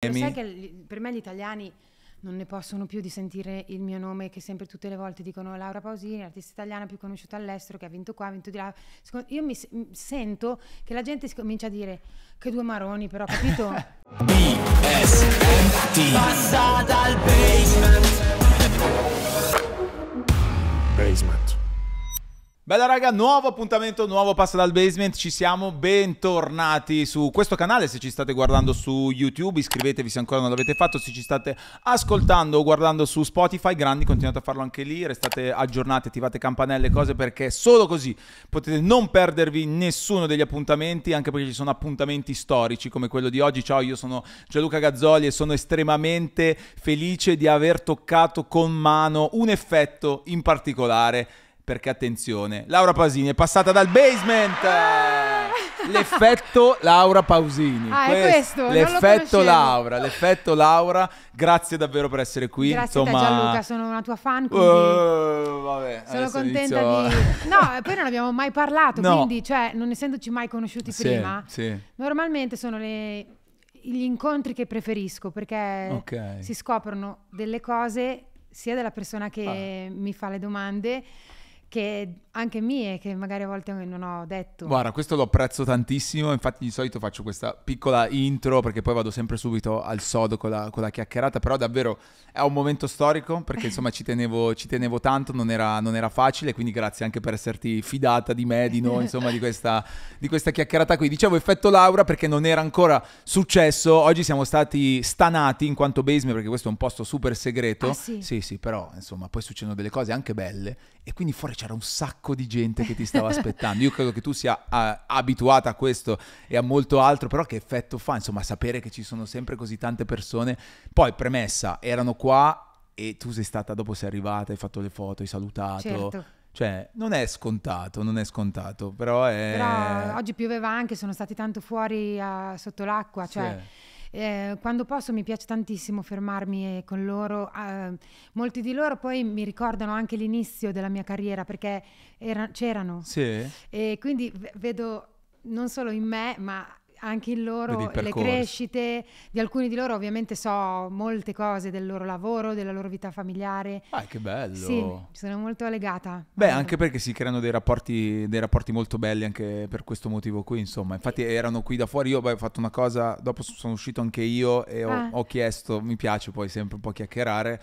Sai che per me gli italiani non ne possono più di sentire il mio nome che sempre tutte le volte dicono Laura Pausini, artista italiana più conosciuta all'estero, che ha vinto qua, ha vinto di là. Secondo- io mi sento che la gente si comincia a dire che due maroni, però, capito? Passa dal basement Basement. Bella raga, nuovo appuntamento, nuovo Passa dal Basement, ci siamo, bentornati su questo canale, se ci state guardando su YouTube iscrivetevi se ancora non l'avete fatto, se ci state ascoltando o guardando su Spotify, grandi, continuate a farlo anche lì, restate aggiornati, attivate campanelle, cose perché solo così potete non perdervi nessuno degli appuntamenti, anche perché ci sono appuntamenti storici come quello di oggi. Ciao, io sono Gianluca Gazzoli e sono estremamente felice di aver toccato con mano un effetto in particolare perché attenzione, Laura Pasini è passata dal basement. L'effetto Laura Pausini. Ah, è questo? Non lo L'effetto. Laura, l'effetto Laura. Grazie davvero per essere qui. Grazie Insomma, a te Gianluca, sono una tua fan, quindi Uh, vabbè, sono contenta inizio- di... No, e poi non abbiamo mai parlato, No. quindi, cioè, non essendoci mai conosciuti Sì, prima, sì. normalmente sono le- gli incontri che preferisco, perché Ok. si scoprono delle cose sia della persona Ah. che mi fa le domande che anche mie, che magari a volte non ho detto. Guarda, questo lo apprezzo tantissimo, infatti di solito faccio questa piccola intro perché poi vado sempre subito al sodo con la, con la chiacchierata, però davvero è un momento storico perché insomma ci tenevo, ci tenevo tanto, non era, non era facile, quindi grazie anche per esserti fidata di me, di noi, insomma di questa, di questa chiacchierata qui. Dicevo effetto Laura perché non era ancora successo, oggi siamo stati stanati in quanto basement perché questo è un posto super segreto. Ah, sì? Sì, sì, però insomma poi succedono delle cose anche belle e quindi fuori c'era un sacco di gente che ti stava aspettando. Io credo che tu sia ah, abituata a questo e a molto altro, però che effetto fa insomma sapere che ci sono sempre così tante persone. Poi premessa, erano qua e tu sei stata dopo sei arrivata, hai fatto le foto, hai salutato. Certo. Cioè, non è scontato, non è scontato, però è Però oggi pioveva anche, sono stati tanto fuori ah, sotto l'acqua, cioè eh, quando posso mi piace tantissimo fermarmi eh, con loro. ah, molti di loro poi mi ricordano anche l'inizio della mia carriera perché era- c'erano Sì. e quindi vedo non solo in me ma anche in Vedi loro il le crescite di alcuni di loro ovviamente so molte cose del loro lavoro della loro vita familiare Ah, che bello. sì ci sono molto legata Beh, anche perché si creano dei rapporti, dei rapporti molto belli anche per questo motivo qui, insomma. Infatti erano qui da fuori, io beh, ho fatto una cosa, dopo sono uscito anche io e ho, Ah. ho chiesto, mi piace poi sempre un po' chiacchierare,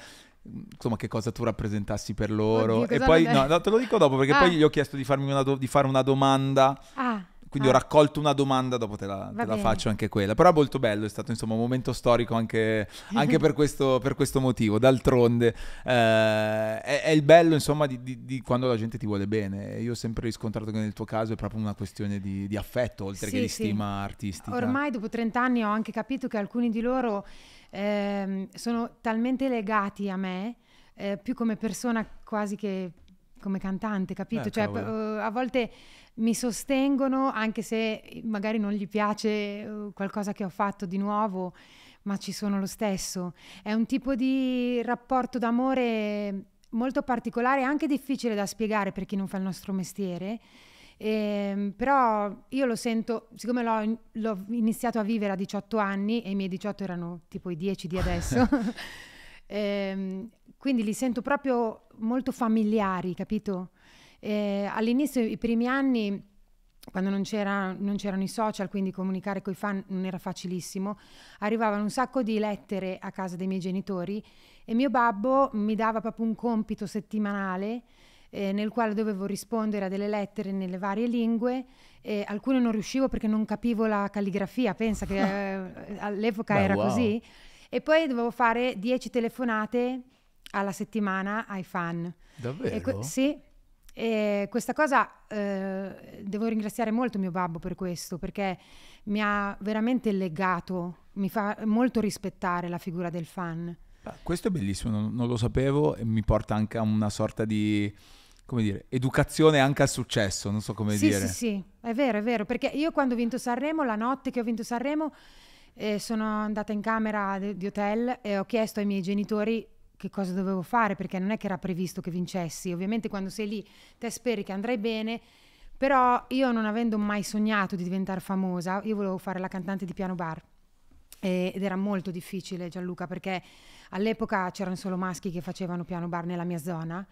insomma che cosa tu rappresentassi per loro. Oddio, e poi, no, no, te lo dico dopo perché Ah. poi gli ho chiesto di, farmi una do- di fare una domanda. ah, Quindi ah. ho raccolto una domanda, dopo te la, te la faccio anche quella. Però è molto bello, è stato insomma un momento storico anche, anche per, questo, per questo motivo. D'altronde eh, è, è il bello insomma di, di- di quando la gente ti vuole bene. Io ho sempre riscontrato che nel tuo caso è proprio una questione di, di affetto oltre che Sì, di sì. stima artistica. Ormai dopo 30 anni ho anche capito che alcuni di loro ehm, sono talmente legati a me, eh, più come persona quasi che come cantante, capito? Eh, cioè, eh, a volte mi sostengono anche se magari non gli piace eh, qualcosa che ho fatto di nuovo, ma ci sono lo stesso. È un tipo di rapporto d'amore molto particolare, anche difficile da spiegare per chi non fa il nostro mestiere. Ehm, però io lo sento, siccome l'ho, l'ho iniziato a vivere a 18 anni e i miei 18 erano tipo i 10 di adesso, ehm, quindi li sento proprio molto familiari, capito? Eh, all'inizio, i primi anni, quando non, c'era- non c'erano i social, quindi comunicare con i fan non era facilissimo, arrivavano un sacco di lettere a casa dei miei genitori e mio babbo mi dava proprio un compito settimanale eh, nel quale dovevo rispondere a delle lettere nelle varie lingue. E alcune non riuscivo perché non capivo la calligrafia, pensa che eh, all'epoca Beh, era wow. così. E poi dovevo fare 10 telefonate alla settimana ai fan. Davvero? E que- sì, e questa cosa eh, devo ringraziare molto mio babbo per questo, perché mi ha veramente legato, mi fa molto rispettare la figura del fan. Ah, Questo è bellissimo, non, non lo sapevo e mi porta anche a una sorta di, come dire, educazione anche al successo, non so come sì, dire. sì, sì, è vero, è vero, perché io quando ho vinto Sanremo, la notte che ho vinto Sanremo, eh, sono andata in camera de- di hotel e ho chiesto ai miei genitori che cosa dovevo fare, perché non è che era previsto che vincessi. Ovviamente quando sei lì te speri che andrai bene, però io non avendo mai sognato di diventare famosa, io volevo fare la cantante di piano bar. E- ed era molto difficile Gianluca perché all'epoca c'erano solo maschi che facevano piano bar nella mia zona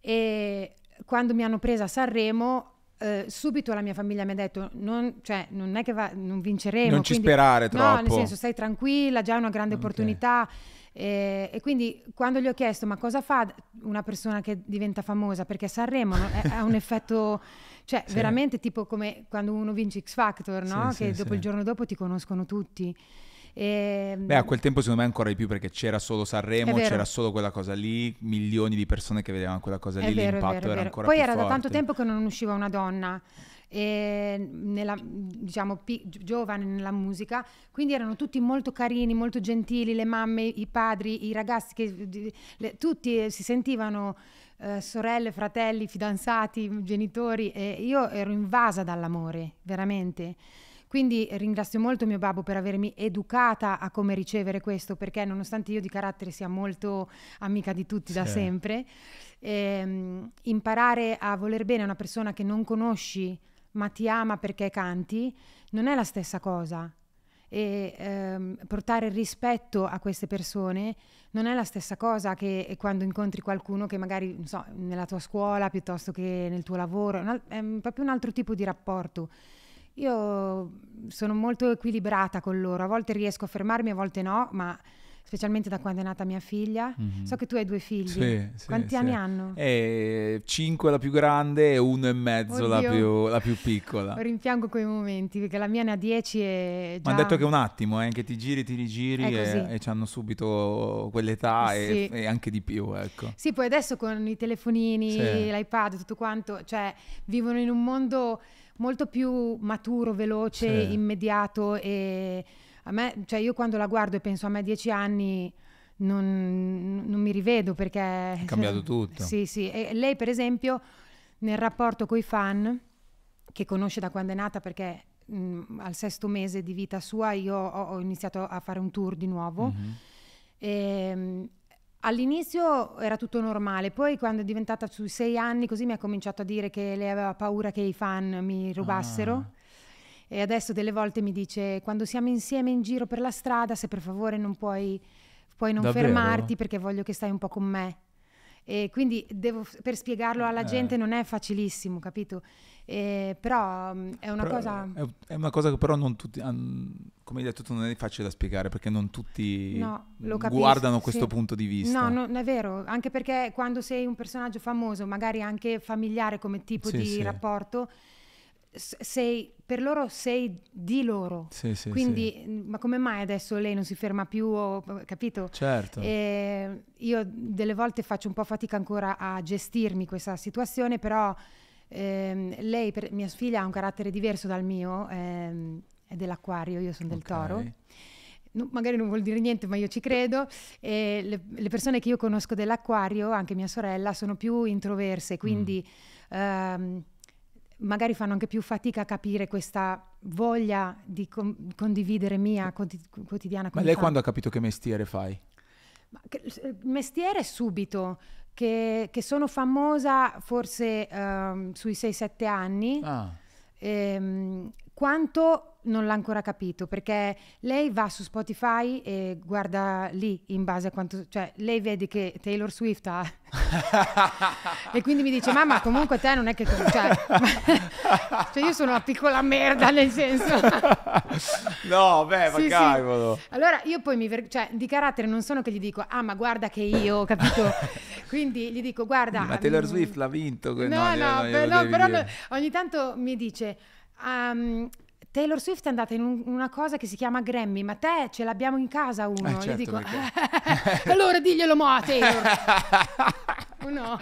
e quando mi hanno presa a Sanremo eh, subito la mia famiglia mi ha detto non, cioè, non è che va- non vinceremo Non ci quindi- sperare no nel troppo. senso stai tranquilla già è una grande Ok. opportunità e, e quindi quando gli ho chiesto ma cosa fa una persona che diventa famosa perché Sanremo no, è- ha un effetto cioè Sì. veramente tipo come quando uno vince X Factor no? Sì, che sì, dopo il giorno dopo ti conoscono tutti E, Beh, a quel tempo secondo me ancora di più perché c'era solo Sanremo, c'era solo quella cosa lì, milioni di persone che vedevano quella cosa lì, vero, l'impatto vero, era ancora Poi più era da tanto forte. tempo che non usciva una donna e nella, diciamo pi- gi- giovane nella musica, quindi erano tutti molto carini, molto gentili, le mamme, i padri, i ragazzi che le- tutti eh, si sentivano eh, sorelle, fratelli, fidanzati, genitori e io ero invasa dall'amore, veramente. Quindi ringrazio molto mio babbo per avermi educata a come ricevere questo, perché nonostante io di carattere sia molto amica di tutti da Sì. sempre, ehm, imparare a voler bene a una persona che non conosci ma ti ama perché canti non è la stessa cosa. E ehm, portare rispetto a queste persone non è la stessa cosa che quando incontri qualcuno che magari, non so, nella tua scuola piuttosto che nel tuo lavoro, è proprio un altro tipo di rapporto. Io sono molto equilibrata con loro, a volte riesco a fermarmi, a volte no, ma specialmente da quando è nata mia figlia. Mhm. So che tu hai due figli. Sì, sì, Quanti sì. anni hanno? E 5 la più grande e uno e mezzo la più, la più piccola. Rimpiango quei momenti perché la mia ne ha 10 e già... Mi hanno detto che un attimo, eh, che ti giri, ti rigiri e, e hanno subito quell'età e, e anche di più, ecco. Sì, poi adesso con i telefonini, l'iPad, tutto quanto, cioè vivono in un mondo molto più maturo, veloce, Sì. immediato e a me, cioè io quando la guardo e penso a me a 10 anni non, non mi rivedo perché... È cambiato tutto. Sì, sì. E lei per esempio nel rapporto con i fan, che conosce da quando è nata perché mh, al sesto mese di vita sua io ho, ho iniziato a fare un tour di nuovo. Mhm. Ehm, all'inizio era tutto normale, poi quando è diventata sui sei anni così mi ha cominciato a dire che lei aveva paura che i fan mi rubassero. Ah. E adesso delle volte mi dice quando siamo insieme in giro per la strada se per favore non puoi, puoi non Davvero? fermarti perché voglio che stai un po' con me. E quindi devo- per spiegarlo alla Eh. gente non è facilissimo, capito? Eh, però mm, è una Però cosa... È, è una cosa che però non tutti, come hai detto tu, non è facile da spiegare perché non tutti No, guardano questo sì. punto di vista. No, non è vero, anche perché quando sei un personaggio famoso, magari anche familiare come tipo Sì, di sì. rapporto, sei, per loro sei di loro. Sì, sì, Quindi, sì. mh, ma come mai adesso lei non si ferma più, o- capito? Certo. E io delle volte faccio un po' fatica ancora a gestirmi questa situazione, però ehm, lei, per- mia figlia, ha un carattere diverso dal mio, ehm, è dell'acquario, io sono del Ok. toro. No, magari non vuol dire niente, ma io ci credo. E le, le persone che io conosco dell'acquario, anche mia sorella, sono più introverse, quindi Mm. ehm, magari fanno anche più fatica a capire questa voglia di con- condividere mia quoti- quotidiana Ma lei quando ha capito che mestiere fai? Ma che- mestiere subito, che, che sono famosa forse ehm, sui 6-7 anni, Ah, ehm, quanto non l'ha ancora capito, perché lei va su Spotify e guarda lì in base a quanto, cioè lei vede che Taylor Swift ha e quindi mi dice mamma comunque te non è che cioè, cioè io sono una piccola merda nel senso no, beh, ma Sì, sì. cavolo. allora io poi mi ver- cioè di carattere non sono che gli dico ah ma guarda che io capito quindi gli dico guarda Ma Taylor mm, Swift l'ha vinto. no no, glielo no, devi però no, ogni tanto mi dice "Ehm, Taylor Swift è andata in un- una cosa che si chiama Grammy, ma te ce l'abbiamo in casa uno. Eh, certo, dico, perché- allora diglielo mo a Taylor. No?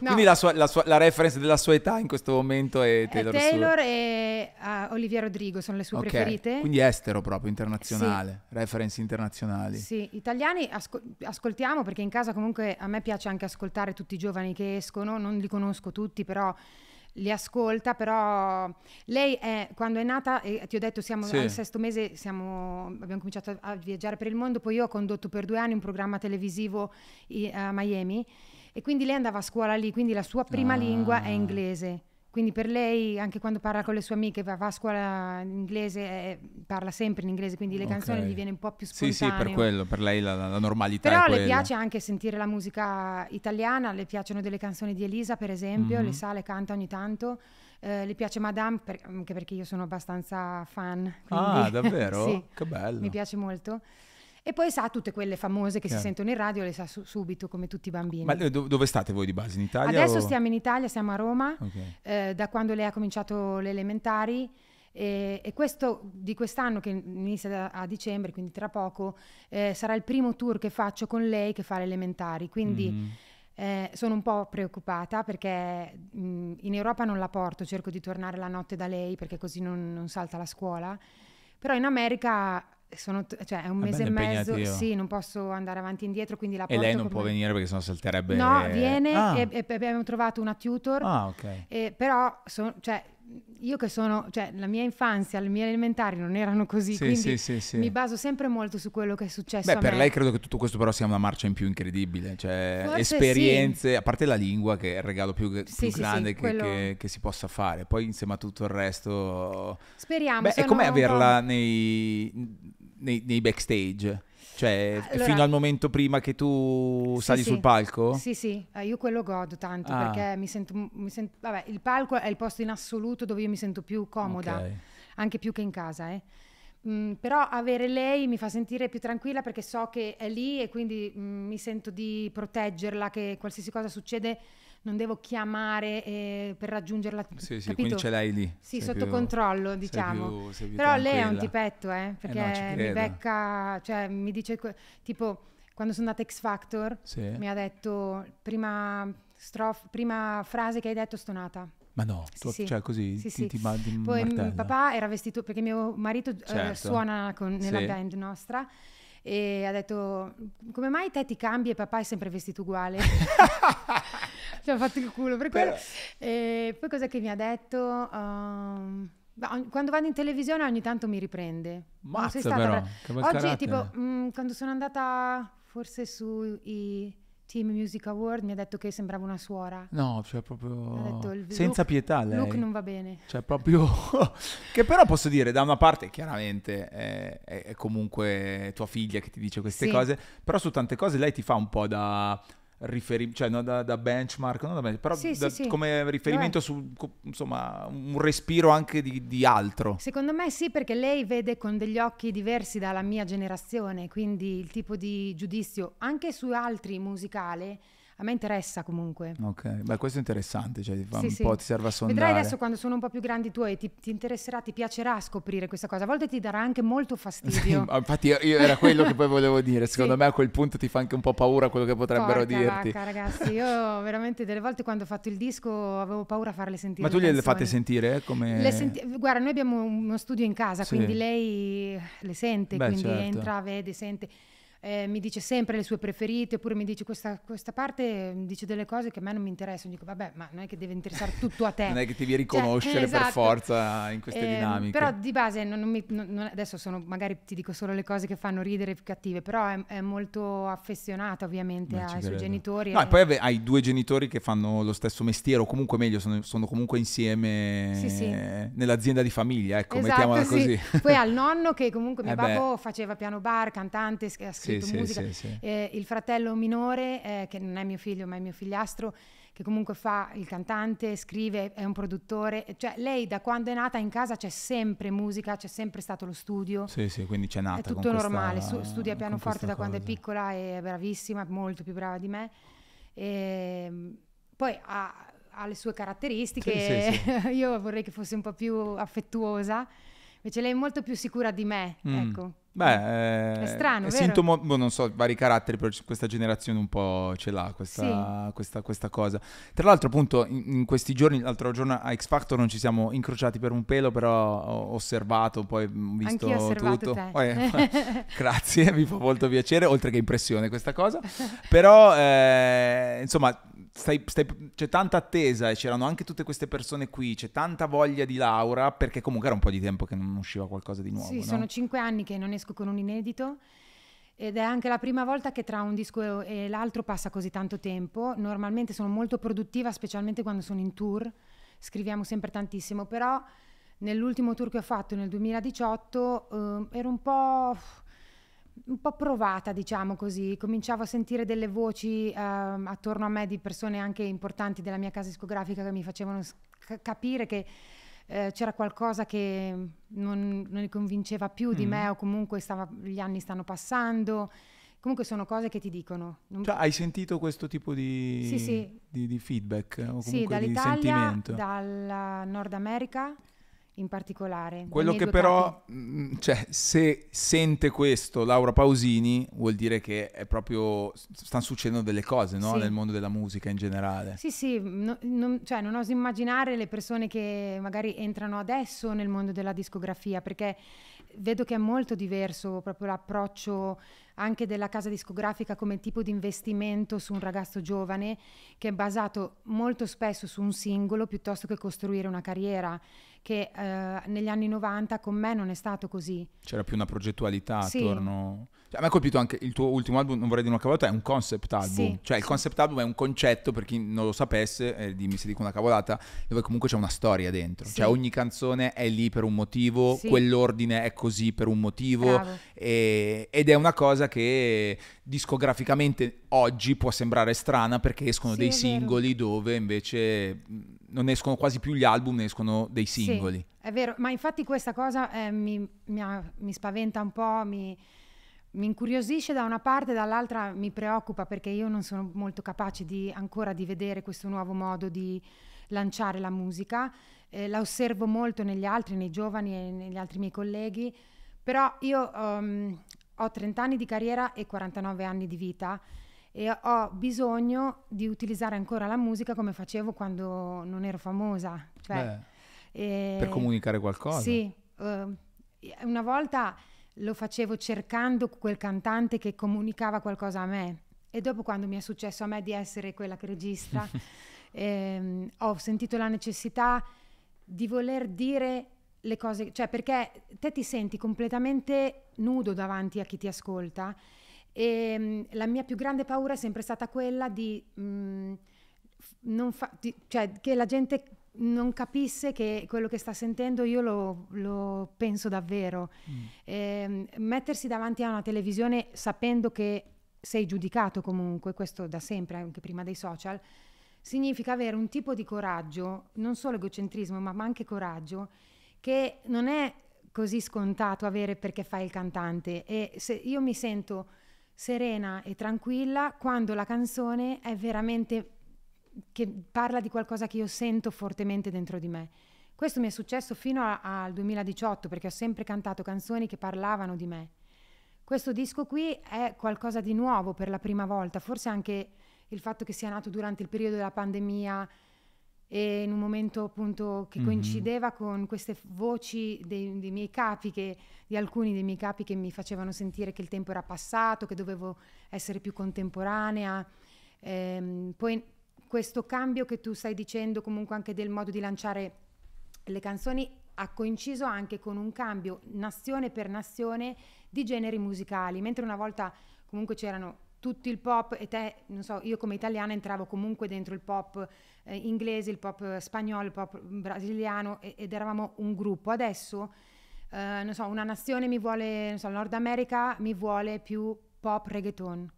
Quindi la, sua- la sua- la reference della sua età in questo momento è Eh, Taylor, Taylor, Swift. e ah, Olivia Rodrigo sono le sue Ok, preferite. Quindi estero proprio, internazionale, reference internazionali. Sì, italiani asco- ascoltiamo perché in casa comunque a me piace anche ascoltare tutti i giovani che escono, non li conosco tutti, però li ascolta, però lei è, quando è nata, e ti ho detto siamo Sì. al sesto mese, siamo- abbiamo cominciato a, a viaggiare per il mondo, poi io ho condotto per due anni un programma televisivo i- a Miami e quindi lei andava a scuola lì, quindi la sua prima Ah. lingua è inglese. Quindi per lei, anche quando parla con le sue amiche, va, va a scuola in inglese, eh, parla sempre in inglese, quindi le Ok. canzoni gli viene un po' più Sì, spontaneo. sì, per quello, per lei la, la normalità Però le piace anche sentire la musica italiana, le piacciono delle canzoni di Elisa, per esempio, Mhm. le sa, le canta ogni tanto. Eh, le piace Madame, per- anche perché io sono abbastanza fan. Ah, quindi- davvero? sì, Che bello. mi piace molto. E poi sa tutte quelle famose che Chiaro. si sentono in radio, le sa su- subito, come tutti i bambini. Ma eh, do- dove state voi di base? In Italia? Adesso o- stiamo in Italia, siamo a Roma, Ok. eh, da quando lei ha cominciato le elementari. E, e questo di quest'anno, che inizia da- a dicembre, quindi tra poco, eh, sarà il primo tour che faccio con lei che fa le elementari. Quindi Mhm. eh, sono un po' preoccupata perché mh, in Europa non la porto, cerco di tornare la notte da lei perché così non, non salta la scuola. Però in America sono cioè, è un mese e mezzo, sì, non posso andare avanti e indietro, quindi la E lei non con può venire perché sennò salterebbe... No, viene Ah, e, e abbiamo trovato una tutor, ah, ok. e però so- cioè, io che sono, cioè la mia infanzia, le mie elementari non erano così, Sì, quindi sì, sì, mi baso sempre molto su quello che è successo Beh, per me. lei credo che tutto questo però sia una marcia in più incredibile, cioè Forse esperienze, a parte la lingua che è il regalo più, più grande che, quello- che- che si possa fare, poi insieme a tutto il resto... Speriamo. Beh, è come averla nei, nei- nei backstage, cioè Allora- fino al momento prima che tu Sì, sali sì. sul palco? Sì, sì, eh, io quello godo tanto Ah. perché mi sento, mi sento- vabbè, il palco è il posto in assoluto dove io mi sento più comoda, Ok. anche più che in casa, eh. Mm, però avere lei mi fa sentire più tranquilla perché so che è lì e quindi mm, mi sento di proteggerla, che qualsiasi cosa succede non devo chiamare eh, per raggiungerla. Sì, sì, capito? quindi ce l'hai lì. Sì, sei sotto più- controllo, sei diciamo. più- sei più Però lei è un tranquilla. tipetto, eh, perché no, ci mi becca, cioè mi dice, tipo, quando sono andata X Factor, Sì. mi ha detto, prima, strof- prima frase che hai detto stonata. Ma no, tu- sì. cioè così Sì, ti, sì. ti ma- ti Poi mm, martella. papà era vestito, perché mio marito eh, Certo. suona con- nella Sì. band nostra, e ha detto, come mai te ti cambi e papà è sempre vestito uguale? Ci ha fatto il culo per quello. Però- E poi cosa che mi ha detto? Ogni- quando vado in televisione ogni tanto mi riprende. Mazza stata però, Oggi carattere. tipo mm, quando sono andata forse sui Team Music Award mi ha detto che sembrava una suora. No, cioè proprio senza look- pietà lei. Look non va bene. Cioè proprio... che però posso dire, da una parte chiaramente è, è- è comunque tua figlia che ti dice queste Sì. cose, però su tante cose lei ti fa un po' da riferimento, cioè no, da, da benchmark, da bench- però Sì, sì, da- sì. come riferimento su, insomma, un respiro anche di, di altro. Secondo me sì, perché lei vede con degli occhi diversi dalla mia generazione, quindi il tipo di giudizio anche su altri musicali a me interessa comunque. Ok, beh questo è interessante, cioè Sì, un sì. po', ti serve a sondare. Vedrai adesso quando sono un po' più grandi tuoi, ti, ti interesserà, ti piacerà scoprire questa cosa. A volte ti darà anche molto Sì, fastidio. ma infatti io, io era quello che poi volevo dire, secondo Sì. me a quel punto ti fa anche un po' paura quello che potrebbero Porca dirti. vacca, ragazzi, io veramente delle volte quando ho fatto il disco avevo paura a farle sentire. Ma tu le gliele fate sentire eh, come... Le senti- Guarda, noi abbiamo uno studio in casa, Sì. quindi lei le sente, Beh, quindi certo. entra, vede, sente. Eh, mi dice sempre le sue preferite, oppure mi dice questa, questa parte, mi dice delle cose che a me non mi interessano. Dico, vabbè, ma non è che deve interessare tutto a te. Non è che ti devi riconoscere Cioè, per esatto. forza in queste Ehm, dinamiche. Però di base, non- non mi- non- adesso sono, magari ti dico solo le cose che fanno ridere più cattive, però è, è molto affezionata ovviamente Beh, ai suoi credo. genitori. No, e- poi ave- hai due genitori che fanno lo stesso mestiere, o comunque meglio, sono, sono comunque insieme Sì, sì. nell'azienda di famiglia, ecco, Esatto, mettiamola sì. così. Poi al nonno che comunque mio Eh beh. babbo faceva piano bar, cantante, sch- ha Sì, sì, musica. sì, sì. Eh, il fratello minore, eh, che non è mio figlio ma è mio figliastro, che comunque fa il cantante, scrive, è un produttore. Cioè lei da quando è nata in casa c'è sempre musica, c'è sempre stato lo studio. Sì, sì, quindi c'è nata È tutto questa- normale, su- studia pianoforte questa da quando è piccola è bravissima, molto più brava di me. E, poi ha, ha le sue caratteristiche, Sì, sì, io vorrei che fosse un po' più affettuosa, invece lei è molto più sicura di me, Mm. ecco. Beh, eh, È strano, è sintomo, boh, non so, vari caratteri, però c- questa generazione un po' ce l'ha questa, questa, questa cosa. Tra l'altro, appunto, in, in questi giorni, l'altro giorno a X Factor non ci siamo incrociati per un pelo, però ho osservato, poi ho visto Anch'io ho tutto. te. Eh, grazie, mi fa molto piacere, oltre che impressione questa cosa. Però, eh, insomma, stai- stai- c'è tanta attesa e c'erano anche tutte queste persone qui, c'è tanta voglia di Laura, perché comunque era un po' di tempo che non usciva qualcosa di nuovo. Sì, no? sono cinque anni che non esco con un inedito ed è anche la prima volta che tra un disco e l'altro passa così tanto tempo. Normalmente sono molto produttiva, specialmente quando sono in tour, scriviamo sempre tantissimo, però nell'ultimo tour che ho fatto nel 2018 eh, ero un po' un po' provata, diciamo così, cominciavo a sentire delle voci eh, attorno a me di persone anche importanti della mia casa discografica che mi facevano c- capire che eh, c'era qualcosa che non, non li convinceva più mm. di me o comunque stava, gli anni stanno passando. Comunque sono cose che ti dicono. Non... Cioè, hai sentito questo tipo di, sì, sì. di, di feedback? O sì, dall'Italia, dal Nord America in particolare. Quello che però, mh, mm, cioè, se sente questo Laura Pausini, vuol dire che è proprio, stanno succedendo delle cose, no? Sì. Nel mondo della musica in generale. Sì, sì, no, non, cioè, non oso immaginare le persone che magari entrano adesso nel mondo della discografia, perché vedo che è molto diverso proprio l'approccio anche della casa discografica come tipo di investimento su un ragazzo giovane che è basato molto spesso su un singolo piuttosto che costruire una carriera che eh, negli anni 90 con me non è stato così. C'era più una progettualità sì. attorno... Cioè, a me ha colpito anche il tuo ultimo album, non vorrei dire una cavolata, è un concept album. Sì, cioè, il concept album è un concetto, per chi non lo sapesse, eh, dimmi se dico una cavolata, dove comunque c'è una storia dentro. Sì. Cioè, ogni canzone è lì per un motivo, sì. quell'ordine è così per un motivo. E, ed è una cosa che discograficamente oggi può sembrare strana perché escono dei singoli dove invece non escono quasi più gli album, ne escono dei singoli. è vero, ma infatti questa cosa eh, mi, mi, mi spaventa un po', mi mi incuriosisce da una parte, dall'altra mi preoccupa perché io non sono molto capace di, ancora di vedere questo nuovo modo di lanciare la musica. Eh, la osservo molto negli altri, nei giovani e negli altri miei colleghi, però io um, ho 30 anni di carriera e 49 anni di vita e ho bisogno di utilizzare ancora la musica come facevo quando non ero famosa. Cioè, eh, per comunicare qualcosa? Sì, uh, una volta lo facevo cercando quel cantante che comunicava qualcosa a me. E dopo quando mi è successo a me di essere quella che registra, ehm, ho sentito la necessità di voler dire le cose, cioè perché te ti senti completamente nudo davanti a chi ti ascolta e mh, la mia più grande paura è sempre stata quella di, mh, non fa, di cioè che la gente non capisse che quello che sta sentendo io lo, lo penso davvero. Mm. Eh, mettersi davanti a una televisione sapendo che sei giudicato comunque, questo da sempre, anche prima dei social, significa avere un tipo di coraggio, non solo egocentrismo, ma, ma anche coraggio, che non è così scontato avere perché fai il cantante. E se io mi sento serena e tranquilla quando la canzone è veramente che parla di qualcosa che io sento fortemente dentro di me. Questo mi è successo fino a, al 2018 perché ho sempre cantato canzoni che parlavano di me. Questo disco qui è qualcosa di nuovo per la prima volta, forse anche il fatto che sia nato durante il periodo della pandemia e in un momento appunto che mm-hmm. coincideva con queste voci dei, dei miei capi, che, di alcuni dei miei capi che mi facevano sentire che il tempo era passato, che dovevo essere più contemporanea. Ehm, poi questo cambio che tu stai dicendo comunque anche del modo di lanciare le canzoni ha coinciso anche con un cambio nazione per nazione di generi musicali, mentre una volta comunque c'erano tutti il pop e te, non so, io come italiana entravo comunque dentro il pop eh, inglese, il pop spagnolo, il pop brasiliano e, ed eravamo un gruppo. Adesso, eh, non so, una nazione mi vuole, non so, Nord America mi vuole più pop reggaeton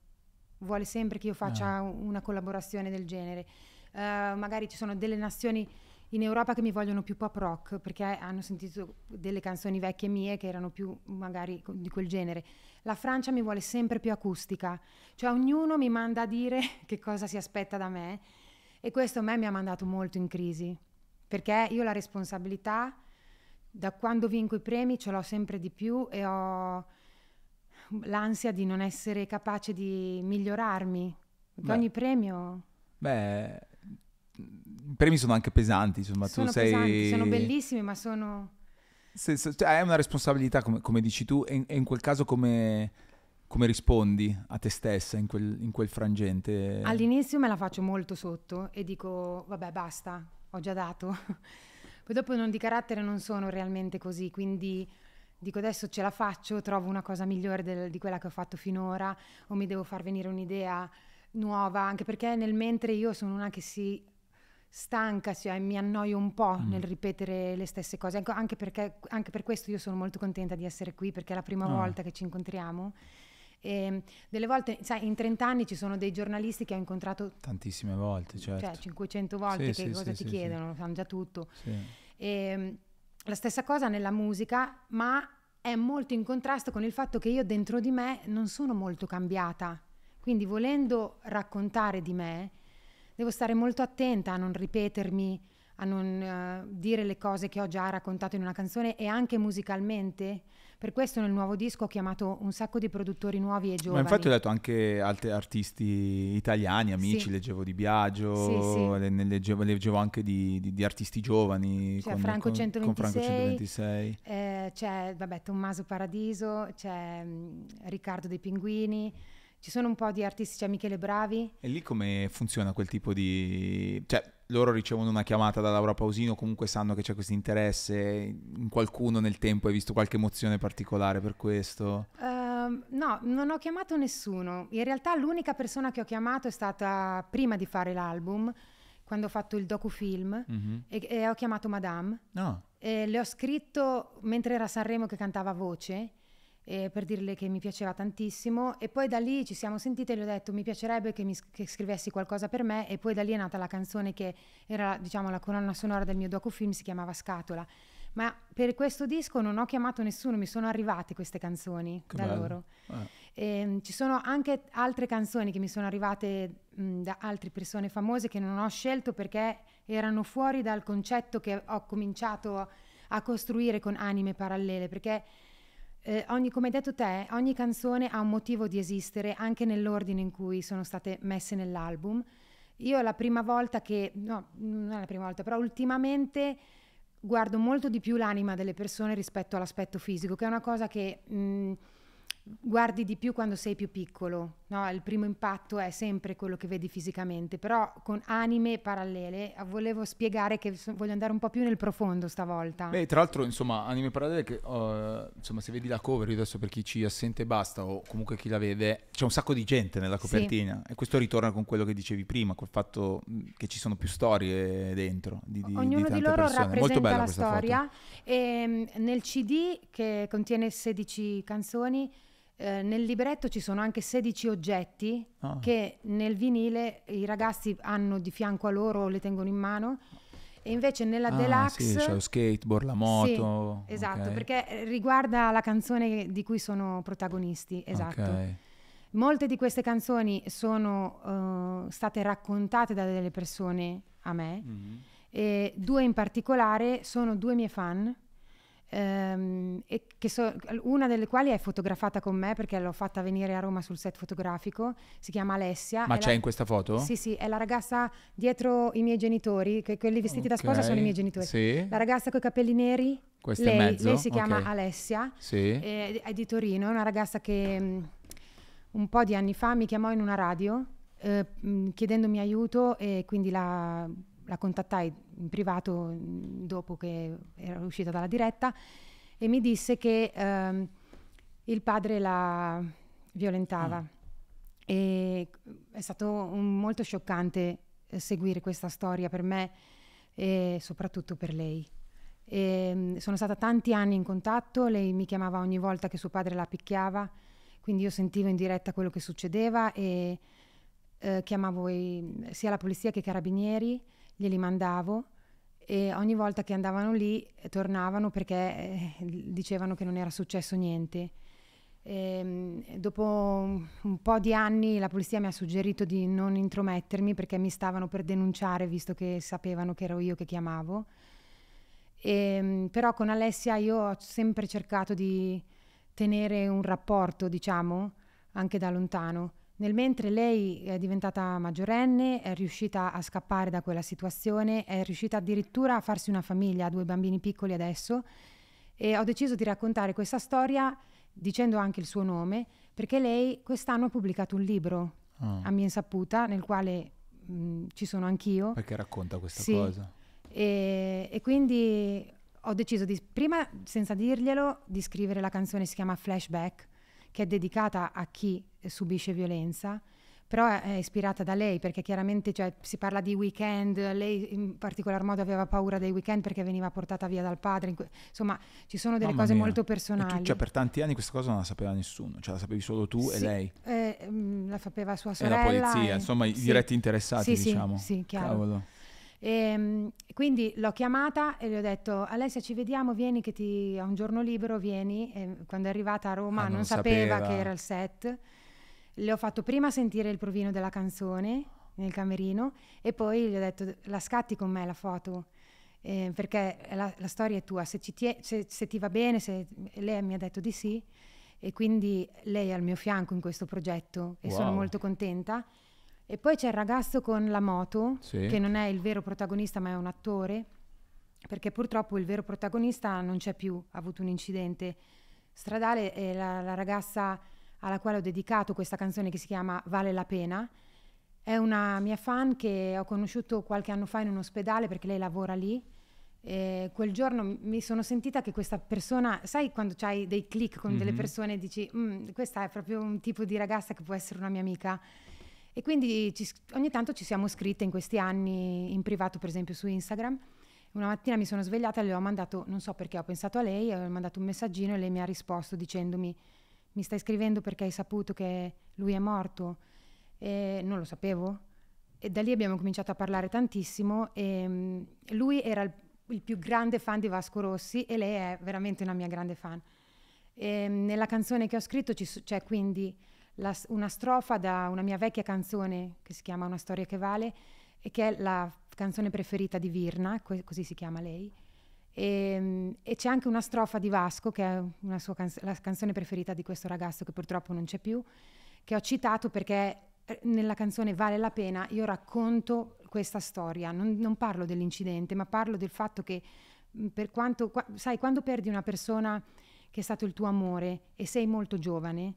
vuole sempre che io faccia ah. una collaborazione del genere. Uh, magari ci sono delle nazioni in Europa che mi vogliono più pop rock perché hanno sentito delle canzoni vecchie mie che erano più magari di quel genere. La Francia mi vuole sempre più acustica, cioè ognuno mi manda a dire che cosa si aspetta da me e questo a me mi ha mandato molto in crisi perché io la responsabilità da quando vinco i premi ce l'ho sempre di più e ho l'ansia di non essere capace di migliorarmi. Beh, ogni premio... Beh, i premi sono anche pesanti, insomma, sono tu sei... Pesanti, sono bellissimi, ma sono... Se, se, cioè, hai una responsabilità, come, come dici tu, e, e, in quel caso come, come rispondi a te stessa in quel, in quel frangente? All'inizio me la faccio molto sotto e dico, vabbè, basta, ho già dato. Poi dopo non di carattere non sono realmente così, quindi dico adesso ce la faccio, trovo una cosa migliore del, di quella che ho fatto finora o mi devo far venire un'idea nuova, anche perché nel mentre io sono una che si, stanca, cioè mi annoio un po' Mm. nel ripetere le stesse cose, anche, perché, anche per questo io sono molto contenta di essere qui, perché è la prima Ah. volta che ci incontriamo. E delle volte, sai, in 30 anni ci sono dei giornalisti che ho incontrato Tantissime volte, certo. cioè, 500 volte, Sì, che sì, cosa sì, ti chiedono, sanno già tutto. Sì. E, mm, la stessa cosa nella musica, ma è molto in contrasto con il fatto che io dentro di me non sono molto cambiata. Quindi volendo raccontare di me, devo stare molto attenta a non ripetermi, a non eh, dire le cose che ho già raccontato in una canzone e anche musicalmente. Per questo nel nuovo disco ho chiamato un sacco di produttori nuovi e Ma giovani. infatti ho letto anche altri artisti italiani, amici, Sì. leggevo di Biagio, Sì, sì. leggevo, leggevo anche di, di- di artisti giovani. Con, Franco con- con Franco 126. 126. Eh, c'è vabbè, Tommaso Paradiso, c'è mm, Riccardo dei Pinguini, ci sono un po' di artisti, c'è Michele Bravi. E lì come funziona quel tipo di... Cioè, loro ricevono una chiamata da Laura Pausino, comunque sanno che c'è questo interesse, in qualcuno nel tempo hai visto qualche emozione particolare per questo? Ehm, no, non ho chiamato nessuno. In realtà l'unica persona che ho chiamato è stata prima di fare l'album, quando ho fatto il docufilm, Mhm. e, e ho chiamato Madame. No, E le ho scritto mentre era a Sanremo che cantava voce, eh, per dirle che mi piaceva tantissimo e poi da lì ci siamo sentite e le ho detto mi piacerebbe che, mi, che scrivessi qualcosa per me e poi da lì è nata la canzone che era diciamo la colonna sonora del mio docufilm, si chiamava Scatola. Ma per questo disco non ho chiamato nessuno, mi sono arrivate queste canzoni Che da bello. loro. Eh. Ehm, ci sono anche altre canzoni che mi sono arrivate mh, da altre persone famose che non ho scelto perché erano fuori dal concetto che ho cominciato a costruire con anime parallele, perché eh, ogni, come hai detto te, ogni canzone ha un motivo di esistere anche nell'ordine in cui sono state messe nell'album. Io la prima volta che, no, non è la prima volta, però ultimamente guardo molto di più l'anima delle persone rispetto all'aspetto fisico, che è una cosa che mh, guardi di più quando sei più piccolo. No? Il primo impatto è sempre quello che vedi fisicamente, però con anime parallele eh, volevo spiegare che voglio andare un po' più nel profondo stavolta. Beh, tra l'altro, insomma, anime parallele che, eh, insomma, se vedi la cover, io adesso per chi ci assente basta, o comunque chi la vede, c'è un sacco di gente nella Sì. copertina. E questo ritorna con quello che dicevi prima, col fatto mh, che ci sono più storie dentro. Di, di, Ognuno di, tante loro persone. Molto rappresenta bella la storia e mm, nel CD che contiene 16 canzoni, eh, nel libretto ci sono anche 16 oggetti Ah. che nel vinile i ragazzi hanno di fianco a loro le tengono in mano e invece nella Ah, deluxe sì, c'è lo skateboard, la moto. Sì, esatto, ok. perché eh, riguarda la canzone di cui sono protagonisti, esatto. Ok. Molte di queste canzoni sono eh, state raccontate da delle persone a me Mhm. e due in particolare sono due mie fan. Ehm, e che so- una delle quali è fotografata con me perché l'ho fatta venire a Roma sul set fotografico, si chiama Alessia. Ma c'è la- in questa foto? Sì, sì, è la ragazza dietro i miei genitori, che quelli vestiti da sposa sono i miei genitori. Sì. La ragazza con i capelli neri, Questa lei, lei si chiama Ok. Alessia, Sì. è, è di Torino, è una ragazza che mh, un po' di anni fa mi chiamò in una radio eh, mh, chiedendomi aiuto e quindi la, la contattai in privato mh, dopo che era uscita dalla diretta e mi disse che ehm, il padre la violentava. E è stato un- molto scioccante eh, seguire questa storia per me e soprattutto per lei. E, mh, sono stata tanti anni in contatto, lei mi chiamava ogni volta che suo padre la picchiava, quindi io sentivo in diretta quello che succedeva e eh, chiamavo i- sia la polizia che i carabinieri, glieli mandavo e ogni volta che andavano lì eh, tornavano perché eh, dicevano che non era successo niente. Ehm, dopo un po' di anni la polizia mi ha suggerito di non intromettermi perché mi stavano per denunciare visto che sapevano che ero io che chiamavo. Ehm, però con Alessia io ho sempre cercato di tenere un rapporto, diciamo, anche da lontano. Nel mentre lei è diventata maggiorenne, è riuscita a scappare da quella situazione, è riuscita addirittura a farsi una famiglia, ha due bambini piccoli adesso e ho deciso di raccontare questa storia dicendo anche il suo nome perché lei quest'anno ha pubblicato un libro Ah, a mia insaputa nel quale mh, ci sono anch'io Perché racconta questa Sì. cosa? e, e quindi ho deciso di, prima senza dirglielo, di scrivere la canzone, si chiama Flashback, che è dedicata a chi subisce violenza. però è, ispirata da lei perché chiaramente cioè, si parla di weekend, lei in particolar modo aveva paura dei weekend perché veniva portata via dal padre, insomma ci sono delle Mamma cose mia. molto E tu, personali. cioè, per tanti anni questa cosa non la sapeva nessuno, cioè la sapevi solo tu e Sì, lei. eh, mm, la sapeva sua E sorella. la polizia, e- insomma, i sì. diretti interessati, Sì, sì, diciamo. sì, chiaro. Cavolo. Ehm, quindi l'ho chiamata e le ho detto Alessia ci vediamo, vieni che ti ho un giorno libero, vieni. E quando è arrivata a Roma Ah, non non, sapeva, sapeva. che era il set. Le ho fatto prima sentire il provino della canzone nel camerino e poi gli ho detto la scatti con me la foto. eh, perché la, la storia è tua, se, ci tie- se- se ti va bene, se, e lei mi ha detto di sì e quindi lei è al mio fianco in questo progetto e sono Wow. molto contenta. E poi c'è il ragazzo con la moto, Sì. che non è il vero protagonista ma è un attore, perché purtroppo il vero protagonista non c'è più, ha avuto un incidente stradale e la, la ragazza alla quale ho dedicato questa canzone che si chiama Vale la pena è una mia fan che ho conosciuto qualche anno fa in un ospedale perché lei lavora lì. E quel giorno mi sono sentita che questa persona, sai quando hai dei click con delle Mhm. persone e dici "Mm, questa è proprio un tipo di ragazza che può essere una mia amica. E quindi ci- ogni tanto ci siamo scritte in questi anni in privato, per esempio su Instagram. Una mattina mi sono svegliata e le ho mandato, non so perché ho pensato a lei, ho mandato un messaggino e lei mi ha risposto dicendomi mi stai scrivendo perché hai saputo che lui è morto? E non lo sapevo. E da lì abbiamo cominciato a parlare tantissimo e mm, lui era il, il più grande fan di Vasco Rossi e lei è veramente una mia grande fan. E, mm, nella canzone che ho scritto c'è quindi la una strofa da una mia vecchia canzone che si chiama Una storia che vale e che è la canzone preferita di Virna, que- così si chiama lei. E, mm, e c'è anche una strofa di Vasco, che è canz- la canzone preferita di questo ragazzo che purtroppo non c'è più, che ho citato perché eh, nella canzone Vale la pena io racconto questa storia, non, non parlo dell'incidente, ma parlo del fatto che mh, per quanto, qua- sai, quando perdi una persona che è stato il tuo amore e sei molto giovane,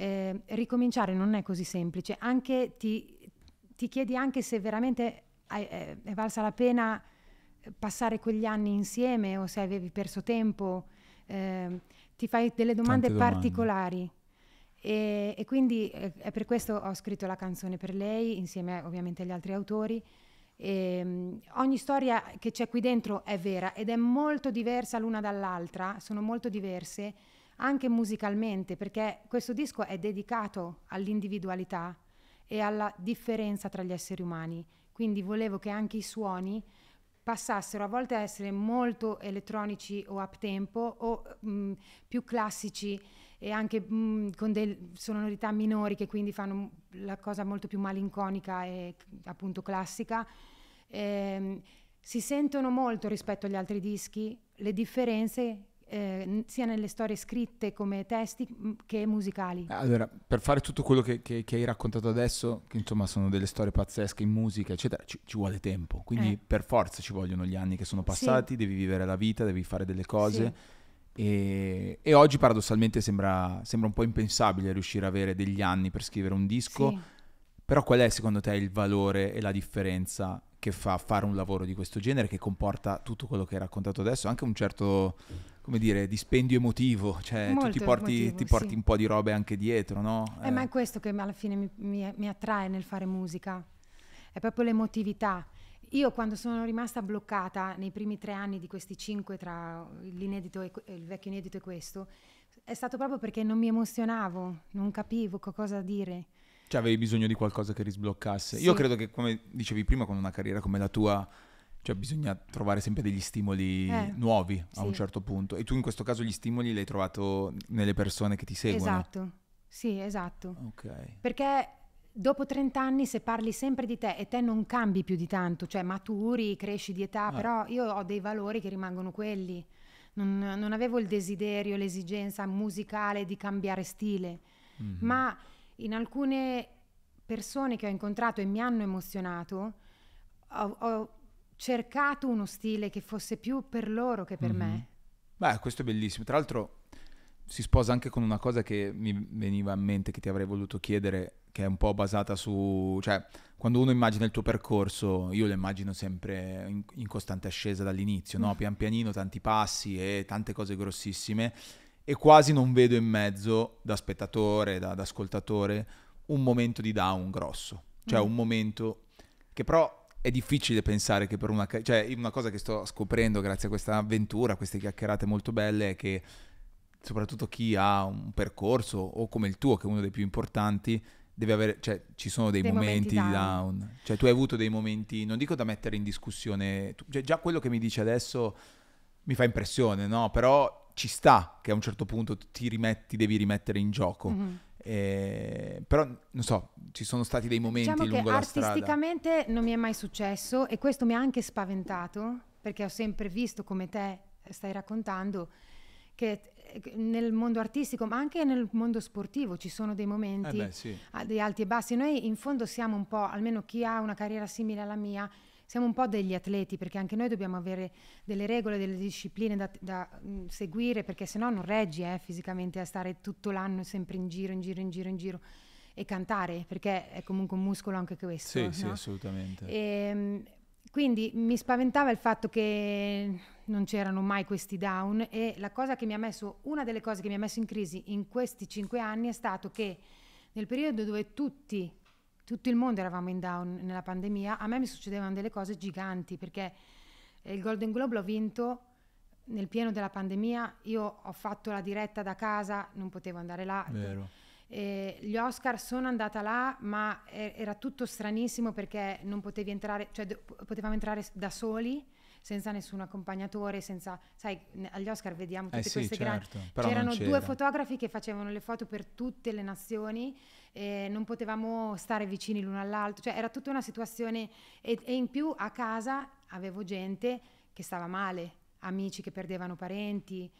eh, ricominciare non è così semplice, anche ti, ti chiedi anche se veramente hai- eh, è valsa la pena eh, passare quegli anni insieme o se avevi perso tempo, eh, ti fai delle domande domande. particolari. E, e quindi eh, è per questo ho scritto la canzone per lei, insieme ovviamente agli altri autori. E, mm, ogni storia che c'è qui dentro è vera ed è molto diversa l'una dall'altra, sono molto diverse anche musicalmente, perché questo disco è dedicato all'individualità e alla differenza tra gli esseri umani. Quindi volevo che anche i suoni passassero a volte a essere molto elettronici o up tempo o mh, più classici e anche mh, con delle sonorità minori che quindi fanno la cosa molto più malinconica e appunto classica. Ehm, si sentono molto rispetto agli altri dischi le differenze eh, sia nelle storie scritte come testi che musicali. Allora, per fare tutto quello che, che- che hai raccontato adesso, che insomma sono delle storie pazzesche in musica, eccetera, ci, ci vuole tempo. Quindi Eh. per forza ci vogliono gli anni che sono passati, devi vivere la vita, devi fare delle cose. E, e oggi paradossalmente sembra, sembra un po' impensabile riuscire a avere degli anni per scrivere un disco. Sì. Però qual è secondo te il valore e la differenza che fa fare un lavoro di questo genere che comporta tutto quello che hai raccontato adesso, anche un certo, come dire, dispendio emotivo, cioè tu Molto ti porti, emotivo, ti porti sì. un po' di robe anche dietro, no? Eh, ma è questo che alla fine mi, mi- mi attrae nel fare musica, è proprio l'emotività. Io quando sono rimasta bloccata nei primi tre anni di questi cinque tra l'inedito e il vecchio inedito e questo, è stato proprio perché non mi emozionavo, non capivo co- cosa dire. Cioè avevi bisogno di qualcosa che risbloccasse. Sì. Io credo che, come dicevi prima, con una carriera come la tua, cioè bisogna trovare sempre degli stimoli Eh, nuovi a un sì. certo punto. E tu in questo caso gli stimoli li hai trovato nelle persone che ti seguono. Esatto, sì, esatto. Ok. Perché dopo 30 anni se parli sempre di te e te non cambi più di tanto, cioè maturi, cresci di età, Ah. però io ho dei valori che rimangono quelli. Non, non avevo il desiderio, l'esigenza musicale di cambiare stile, Mhm. ma in alcune persone che ho incontrato e mi hanno emozionato, ho, ho cercato uno stile che fosse più per loro che per Mhm. me. Beh, questo è bellissimo. Tra l'altro si sposa anche con una cosa che mi veniva in mente che ti avrei voluto chiedere, che è un po' basata su... cioè, quando uno immagina il tuo percorso, io lo immagino sempre in, in costante ascesa dall'inizio, no? Pian pianino, tanti passi e tante cose grossissime, e quasi non vedo in mezzo, da spettatore, da, da ascoltatore, un momento di down grosso, cioè Mm. un momento che però è difficile pensare che per una... cioè una cosa che sto scoprendo grazie a questa avventura, a queste chiacchierate molto belle, è che soprattutto chi ha un percorso o come il tuo, che è uno dei più importanti, deve avere, cioè ci sono dei, Dei momenti, momenti di down. down. Cioè tu hai avuto dei momenti, non dico da mettere in discussione, tu- cioè, già quello che mi dici adesso mi fa impressione, no? Però ci sta che a un certo punto ti rimetti, devi rimettere in gioco. Mhm. Eh, però non so, ci sono stati dei momenti Diciamo lungo la strada. artisticamente non mi è mai successo e questo mi ha anche spaventato perché ho sempre visto come te stai raccontando che eh, nel mondo artistico ma anche nel mondo sportivo ci sono dei Eh momenti beh, sì. dei alti e bassi. Noi in fondo siamo un po', almeno chi ha una carriera simile alla mia, siamo un po' degli atleti perché anche noi dobbiamo avere delle regole, delle discipline da, da, mh, seguire perché sennò non reggi eh, fisicamente a stare tutto l'anno sempre in giro, in giro, in giro, in giro e cantare perché è comunque un muscolo anche questo. Sì, sì, no? assolutamente. Ehm, quindi mi spaventava il fatto che non c'erano mai questi down e la cosa che mi ha messo, una delle cose che mi ha messo in crisi in questi cinque anni è stato che nel periodo dove tutti, tutto il mondo eravamo in down nella pandemia, a me mi succedevano delle cose giganti perché eh, il Golden Globe l'ho vinto nel pieno della pandemia, io ho fatto la diretta da casa, non potevo andare là, eh, gli Oscar sono andata là, ma era tutto stranissimo perché non potevi entrare, cioè potevamo entrare da soli, senza nessun accompagnatore, senza, sai, agli Oscar vediamo tutte Eh sì, queste grandi... certo. Non C'erano c'era. due fotografi che facevano le foto per tutte le nazioni, e non potevamo stare vicini l'uno all'altro, cioè era tutta una situazione e, e in più a casa avevo gente che stava male, amici che perdevano parenti,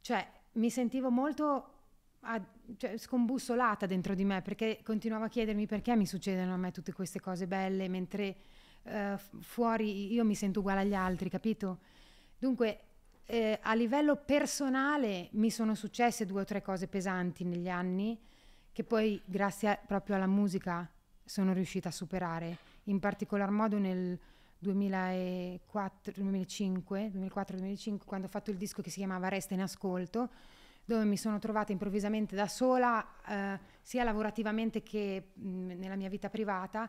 cioè mi sentivo molto a- cioè, scombussolata dentro di me perché continuavo a chiedermi perché mi succedono a me tutte queste cose belle mentre eh, fuori io mi sento uguale agli altri, capito? Dunque eh, a livello personale mi sono successe due o tre cose pesanti negli anni che poi grazie a- proprio alla musica sono riuscita a superare, in particolar modo nel 2004, 2005, 2004-2005 quando ho fatto il disco che si chiamava Resta in ascolto dove mi sono trovata improvvisamente da sola eh, sia lavorativamente che mh, nella mia vita privata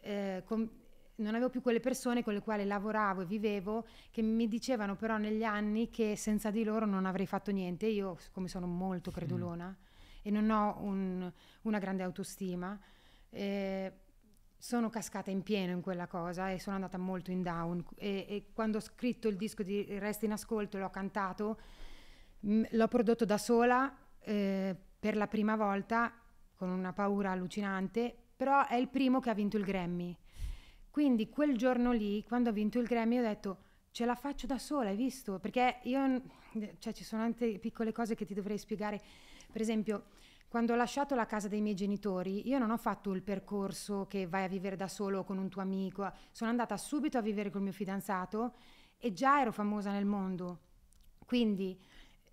eh, con- non avevo più quelle persone con le quali lavoravo e vivevo che mi dicevano però negli anni che senza di loro non avrei fatto niente. Io, siccome sono molto credulona e non ho un- una grande autostima, eh, sono cascata in pieno in quella cosa e sono andata molto in down. E, e quando ho scritto il disco di Resta in ascolto l'ho cantato, l'ho prodotto da sola eh, per la prima volta con una paura allucinante, però è il primo che ha vinto il Grammy. Quindi quel giorno lì, quando ho vinto il Grammy, ho detto ce la faccio da sola, hai visto? Perché io, cioè ci sono tante piccole cose che ti dovrei spiegare. Per esempio, quando ho lasciato la casa dei miei genitori, io non ho fatto il percorso che vai a vivere da solo con un tuo amico, sono andata subito a vivere col mio fidanzato e già ero famosa nel mondo. Quindi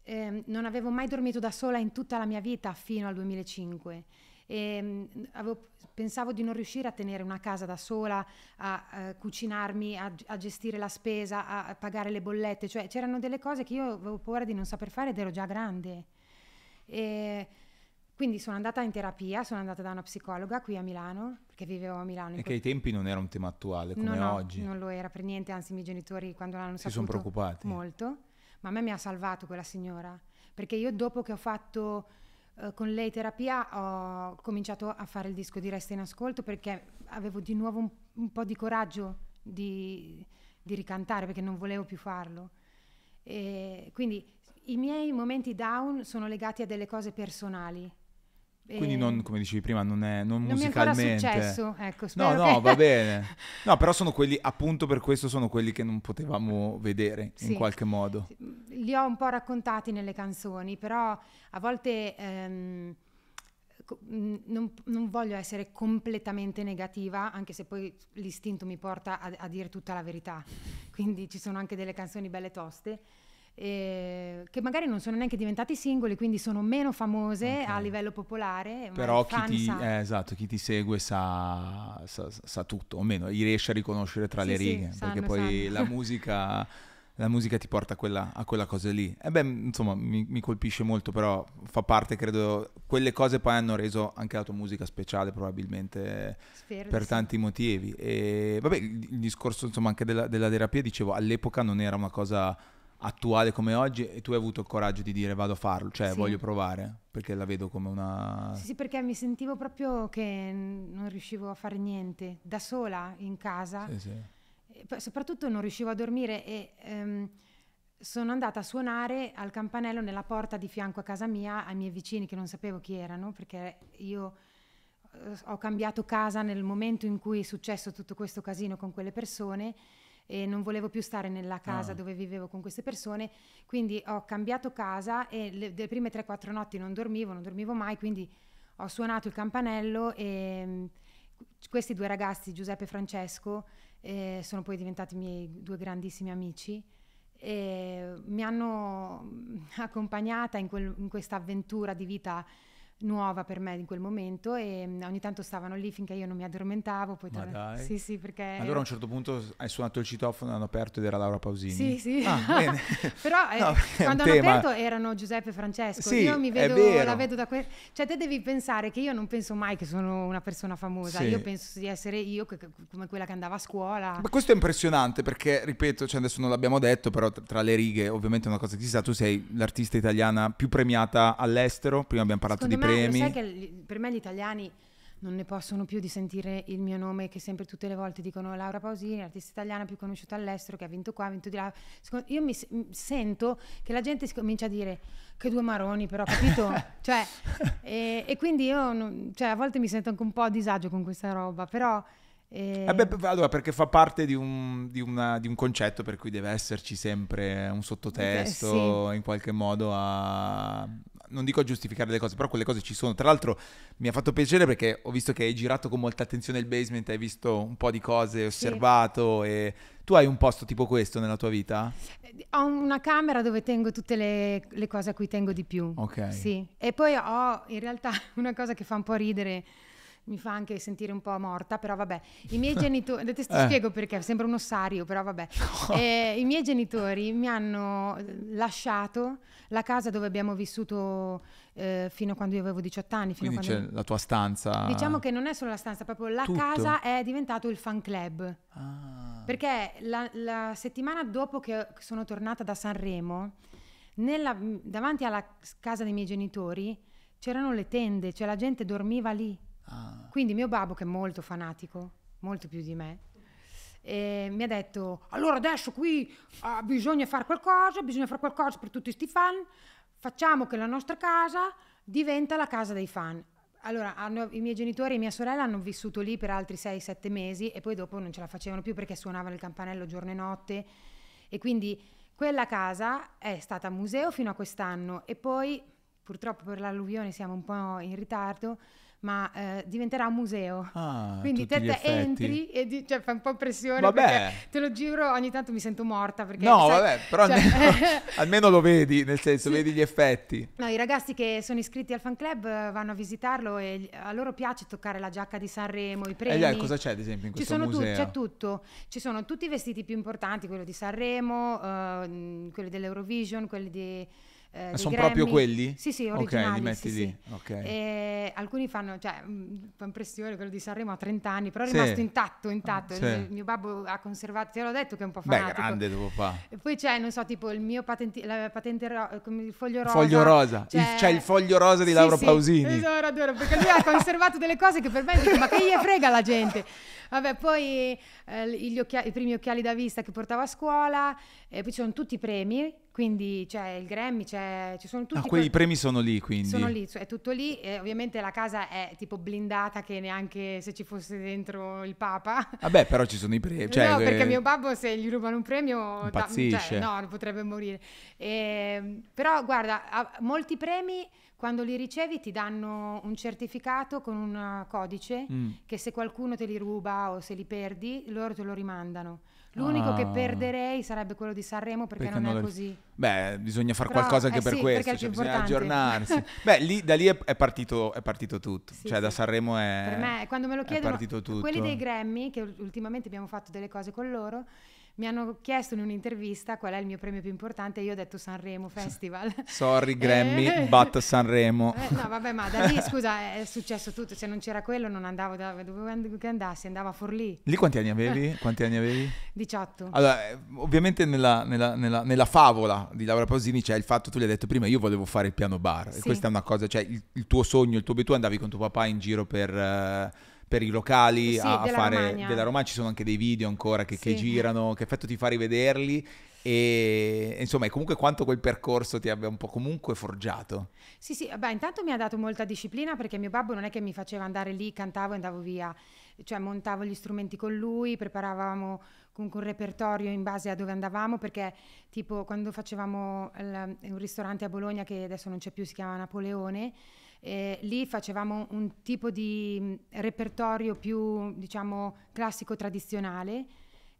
ehm, non avevo mai dormito da sola in tutta la mia vita fino al 2005. E, mm, avevo- pensavo di non riuscire a tenere una casa da sola, a, eh, cucinarmi, a, a gestire la spesa, a, a pagare le bollette, cioè c'erano delle cose che io avevo paura di non saper fare ed ero già grande. E quindi sono andata in terapia, sono andata da una psicologa qui a Milano, perché vivevo a Milano. in E che quel- ai tempi non era un tema attuale come No, no, oggi. non lo era per niente, anzi i miei genitori quando l'hanno si saputo sono preoccupati. molto, ma a me mi ha salvato quella signora, perché io dopo che ho fatto eh, con lei terapia ho cominciato a fare il disco di Resta in Ascolto perché avevo di nuovo un, un po' di coraggio di, di ricantare perché non volevo più farlo. E quindi i miei momenti down sono legati a delle cose personali. Quindi non, come dicevi prima, non, è, non, non mi è ancora musicalmente. successo, ecco, No, no, che- va bene. No, però sono quelli, appunto per questo sono quelli che non potevamo vedere in Sì. qualche modo. li ho un po' raccontati nelle canzoni, però a volte ehm, non, non voglio essere completamente negativa, anche se poi l'istinto mi porta a, a dire tutta la verità. Quindi ci sono anche delle canzoni belle toste. Eh, che magari non sono neanche diventati singoli, quindi sono meno famose Ok. a livello popolare. Però chi ti, sa. eh, esatto, chi ti segue sa, sa- sa tutto, o meno, gli riesce a riconoscere tra Sì, le sì, righe, sanno, perché poi sanno. la musica la musica ti porta a quella, a quella cosa lì. E beh, insomma, mi, mi colpisce molto, però fa parte, credo, quelle cose poi hanno reso anche la tua musica speciale probabilmente Spero per tanti motivi. E vabbè, il, il discorso insomma anche della, della terapia, dicevo, all'epoca non era una cosa attuale come oggi e tu hai avuto il coraggio di dire vado a farlo, cioè Sì. voglio provare, perché la vedo come una... Sì, sì, perché mi sentivo proprio che non riuscivo a fare niente da sola in casa. Sì, sì. Soprattutto non riuscivo a dormire e ehm, sono andata a suonare al campanello nella porta di fianco a casa mia ai miei vicini che non sapevo chi erano perché io eh, ho cambiato casa nel momento in cui è successo tutto questo casino con quelle persone e non volevo più stare nella casa Ah. dove vivevo con queste persone, quindi ho cambiato casa e le, le prime 3-4 notti non dormivo, non dormivo mai, quindi ho suonato il campanello e mm, questi due ragazzi, Giuseppe e Francesco, eh, sono poi diventati miei due grandissimi amici e mi hanno mm, accompagnata in, quel- in questa avventura di vita nuova per me in quel momento e mm, ogni tanto stavano lì finché io non mi addormentavo poi Ma dai. sì sì perché Allora a un certo punto hai suonato il citofono, hanno aperto ed era Laura Pausini. sì sì. Ah, però eh, No, quando hanno tema- aperto erano Giuseppe e Francesco. Sì, io mi vedo la vedo da que- cioè te devi pensare che io non penso mai che sono una persona famosa. Sì. io penso di essere io che- come quella che andava a scuola. Ma questo è impressionante perché, ripeto, cioè adesso non l'abbiamo detto, però tra- le righe ovviamente è una cosa che si sa, tu sei l'artista italiana più premiata all'estero, prima abbiamo parlato Secondo di premi. Sai che per me gli italiani non ne possono più di sentire il mio nome che sempre tutte le volte dicono Laura Pausini, artista italiana più conosciuta all'estero, che ha vinto qua, ha vinto di là. Secondo- io mi s- sento che la gente comincia a dire che due maroni, però, capito? cioè, e, e quindi io non- cioè, a volte mi sento anche un po' a disagio con questa roba, però... eh, Eh beh, allora, perché fa parte di un, di una- di un concetto per cui deve esserci sempre un sottotesto in qualche modo a... Non dico a giustificare le cose, però quelle cose ci sono. Tra l'altro mi ha fatto piacere perché ho visto che hai girato con molta attenzione il basement, hai visto un po' di cose, hai osservato e... Tu hai un posto tipo questo nella tua vita? Ho una camera dove tengo tutte le, le cose a cui tengo di più. Ok. Sì. E poi ho in realtà una cosa che fa un po' ridere, mi fa anche sentire un po' morta, però vabbè. I miei genitori, adesso ti Eh. spiego perché, sembra un ossario, però vabbè. Eh, I miei genitori mi hanno lasciato la casa dove abbiamo vissuto eh, fino a quando io avevo 18 anni. Quindi quando... c'è la tua stanza... Diciamo che non è solo la stanza, proprio la Tutto. casa è diventato il fan club. Ah. Perché la, la settimana dopo che sono tornata da Sanremo, nella- davanti alla casa dei miei genitori c'erano le tende, cioè la gente dormiva lì. Ah. Quindi mio babbo, che è molto fanatico, molto più di me, eh, mi ha detto: Allora adesso qui ah, bisogna fare qualcosa, bisogna fare qualcosa per tutti questi fan. Facciamo che la nostra casa diventa la casa dei fan. Allora, hanno- i miei genitori e mia sorella hanno vissuto lì per altri 6-7 mesi e poi dopo non ce la facevano più perché suonavano il campanello giorno e notte. E quindi quella casa è stata museo fino a quest'anno e poi purtroppo per l'alluvione siamo un po' in ritardo, ma eh, diventerà un museo. Ah, Quindi te, te entri e di- cioè, fa un po' pressione Vabbè. perché te lo giuro ogni tanto mi sento morta perché No, sai, vabbè, però cioè- almeno, almeno lo vedi, nel senso, Sì. vedi gli effetti. No, i ragazzi che sono iscritti al fan club eh, vanno a visitarlo e a loro piace toccare la giacca di Sanremo, i E premi. dai, cosa c'è ad esempio in Ci questo sono tu- museo? c'è tutto, ci sono tutti i vestiti più importanti, quello di Sanremo, eh, quelli dell'Eurovision, quelli di... eh, dei sono Grammy. proprio quelli? Sì, sì, Ok, originali. li metti sì, lì, sì. ok. E alcuni fanno, cioè, mh, fa impressione quello di Sanremo a 30 anni, però è Sì. rimasto intatto, intatto. Sì. Il mio babbo ha conservato, te l'ho detto che è un po' Beh, fanatico. grande tuo papà. E poi c'è, non so, tipo il mio patenti- la patente ro- il foglio rosa. Foglio rosa. Il- c'è il foglio rosa di Sì, sì, Pausini. Esatto, adoro, perché lui ha conservato delle cose che per me dico, ma che gli frega la gente? Vabbè, poi eh, gli occhia- i primi occhiali da vista che portavo a scuola, e poi ci sono tutti i premi, quindi c'è il Grammy, c'è, ci sono tutti Ah, que- quei premi sono lì, quindi. sono lì, è tutto lì e ovviamente la casa è tipo blindata che neanche se ci fosse dentro il Papa. Vabbè, però ci sono i premi. Cioè, no, perché eh, mio babbo se gli rubano un premio da- Impazzisce. cioè, no, potrebbe morire. Ehm, però guarda, molti premi quando li ricevi ti danno un certificato con un uh, codice Mm. che se qualcuno te li ruba o se li perdi, loro te lo rimandano. L'unico che Ah. perderei sarebbe quello di Sanremo perché, Perché non, non è così. Beh, bisogna fare qualcosa anche eh per sì, questo, cioè, bisogna aggiornarsi. Beh, lì, da lì è, è partito, è partito tutto. Sì, cioè, da sì. Sanremo è, Per me, quando me lo chiedono, quelli dei Grammy, che ultimamente abbiamo fatto delle cose con loro, mi hanno chiesto in un'intervista qual è il mio premio più importante e io ho detto Sanremo Festival. Sorry Grammy, eh, but Sanremo. Eh, no, vabbè, ma da lì, scusa, è successo tutto. Se non c'era quello non andavo da dove che andassi, andavo a Forlì. Lì quanti anni avevi? Quanti anni avevi? 18. Allora, eh, ovviamente nella, nella, nella, nella, favola di Laura Pausini c'è il fatto, tu gli hai detto prima, io volevo fare il piano bar. Sì. E questa è una cosa, cioè il, il tuo sogno, il tuo tu andavi con tuo papà in giro per... Uh, per i locali sì, a, della fare Romagna. della Romagna ci sono anche dei video ancora che, Sì. che girano che effetto ti fa rivederli e insomma comunque quanto quel percorso ti abbia un po' comunque forgiato Sì, sì, beh, intanto mi ha dato molta disciplina perché mio babbo non è che mi faceva andare lì, cantavo e andavo via, cioè montavo gli strumenti con lui, preparavamo comunque un repertorio in base a dove andavamo perché tipo quando facevamo il- un ristorante a Bologna che adesso non c'è più, si chiama Napoleone, eh, lì facevamo un tipo di mh, repertorio più diciamo classico tradizionale.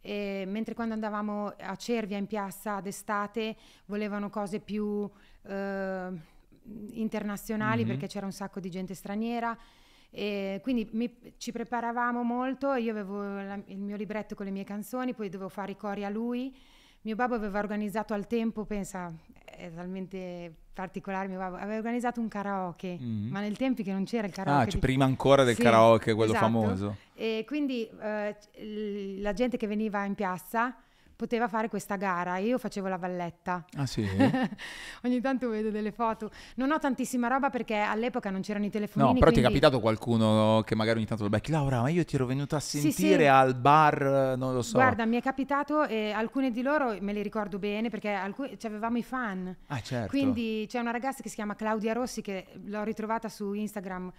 e mentre quando andavamo a Cervia in piazza d'estate volevano cose più eh, internazionali Mhm. perché c'era un sacco di gente straniera. E quindi mi- ci preparavamo molto, io avevo la- il mio libretto con le mie canzoni, poi dovevo fare i cori a lui. Mio babbo aveva organizzato al tempo, pensa, è talmente particolare mio babbo, aveva organizzato un karaoke, Mhm. ma nel tempi che non c'era il karaoke. ah cioè di- prima ancora del Sì, karaoke quello esatto. famoso E quindi eh, la gente che veniva in piazza poteva fare questa gara, io facevo la valletta. ah sì Ogni tanto vedo delle foto. Non ho tantissima roba perché all'epoca non c'erano i telefonini. No, però ti è quindi- capitato qualcuno che magari ogni tanto lo becchi Laura, ma io ti ero venuto a Sì, sentire sì. al bar, non lo so. Guarda, mi è capitato e alcune di loro me le ricordo bene perché alcuni, avevamo i fan. ah, certo. Quindi c'è una ragazza che si chiama Claudia Rossi che l'ho ritrovata su Instagram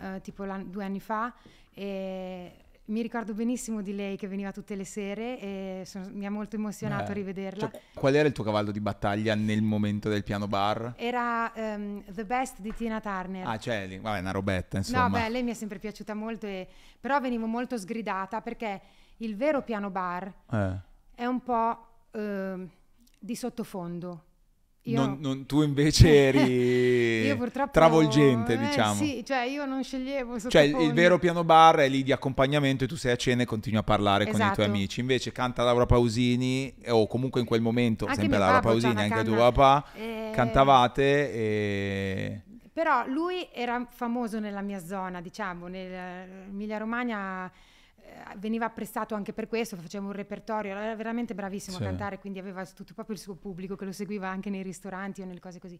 eh, tipo due anni fa e mi ricordo benissimo di lei che veniva tutte le sere e sono- mi ha molto emozionato Beh, rivederla. cioè, qual era il tuo cavallo di battaglia nel momento del piano bar? Era ehm, The Best di Tina Turner. Ah, lì, vabbè, una robetta, insomma. No, beh, lei mi è sempre piaciuta molto, e- però venivo molto sgridata perché il vero piano bar Eh. è un po' ehm, di sottofondo. Io, Non- non- tu invece eri purtroppo travolgente, eh, diciamo. Sì, cioè io non sceglievo Cioè, il, il vero piano bar è lì di accompagnamento e tu sei a cena e continui a parlare con i tuoi Esatto. amici. Invece canta Laura Pausini, o comunque in quel momento, Anche sempre Laura c'ha Pausini, anche tuo papà, Eh, cantavate e... Però lui era famoso nella mia zona, diciamo, nell'Emilia Romagna veniva apprezzato anche per questo, faceva un repertorio, era veramente bravissimo Sì. a cantare, quindi aveva tutto proprio il suo pubblico che lo seguiva anche nei ristoranti o nelle cose così.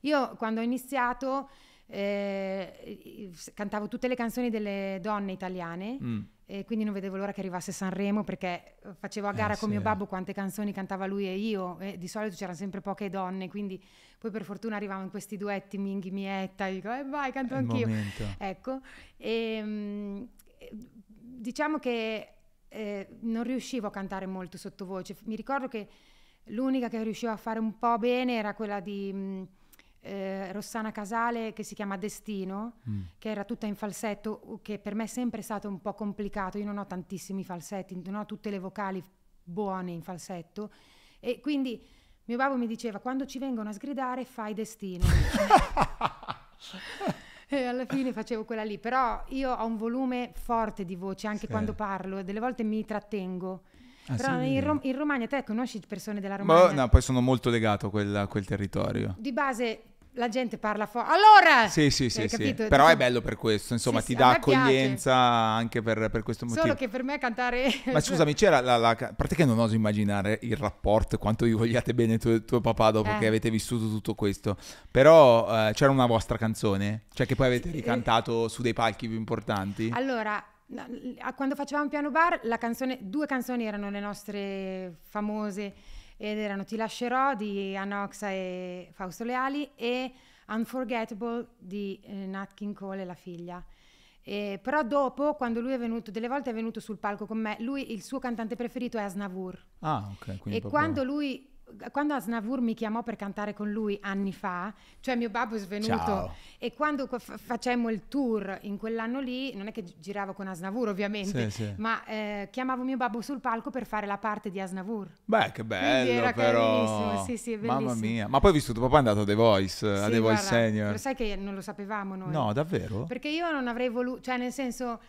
Io quando ho iniziato eh, cantavo tutte le canzoni delle donne italiane Mm. e quindi non vedevo l'ora che arrivasse Sanremo perché facevo a gara Eh, con sì. mio babbo quante canzoni cantava lui e io e di solito c'erano sempre poche donne quindi poi per fortuna arrivavano questi duetti Minghi Mietta e dico eh vai canto È anch'io ecco e, mm, eh, diciamo che eh, non riuscivo a cantare molto sottovoce mi ricordo che l'unica che riusciva a fare un po' bene era quella di mm, eh, Rossana Casale che si chiama Destino Mm. che era tutta in falsetto, che per me è sempre stato un po' complicato. Io non ho tantissimi falsetti, non ho tutte le vocali buone in falsetto. E quindi mio babbo mi diceva: quando ci vengono a sgridare, fai destino. e alla fine facevo quella lì. Però io ho un volume forte di voce anche Sì. quando parlo, delle volte mi trattengo. Ah, Però sì? in, Rom- in Romagna, te conosci persone della Ma- Romagna? no, poi sono molto legato a quel, a quel territorio. Di base la gente parla fuori. Allora! Sì, sì, sì, sì. Però è bello per questo, insomma, Sì, ti sì, dà a me piace. accoglienza anche per, per questo motivo. Solo che per me cantare... Ma scusami, c'era la, la- a parte che non oso immaginare il rapporto, quanto vi vogliate bene tu e tuo papà dopo Eh. che avete vissuto tutto questo. Però eh, c'era una vostra canzone, cioè che poi avete eh. ricantato su dei palchi più importanti. Allora, quando facevamo Piano Bar, la canzone, due canzoni erano le nostre famose ed erano Ti lascerò di Anna Oxa e Fausto Leali e Unforgettable di eh, Nat King Cole e la figlia. E però dopo, quando lui è venuto, delle volte è venuto sul palco con me, lui, il suo cantante preferito è Asnavour. Ah, ok. E proprio- quando lui, quando Asnavour mi chiamò per cantare con lui anni fa, cioè mio babbo è svenuto Ciao. e quando fa- facemmo il tour in quell'anno lì, non è che gi- giravo con Asnavour ovviamente, Sì, sì. ma eh, chiamavo mio babbo sul palco per fare la parte di Asnavour. Beh, che bello, era però. sì, sì, è Mamma bellissimo. mia. Ma poi ho visto tuo papà è andato a The Voice, a Sì, The Voice guarda, Senior. Lo sai che non lo sapevamo noi. No, davvero? Perché io non avrei voluto, cioè nel senso,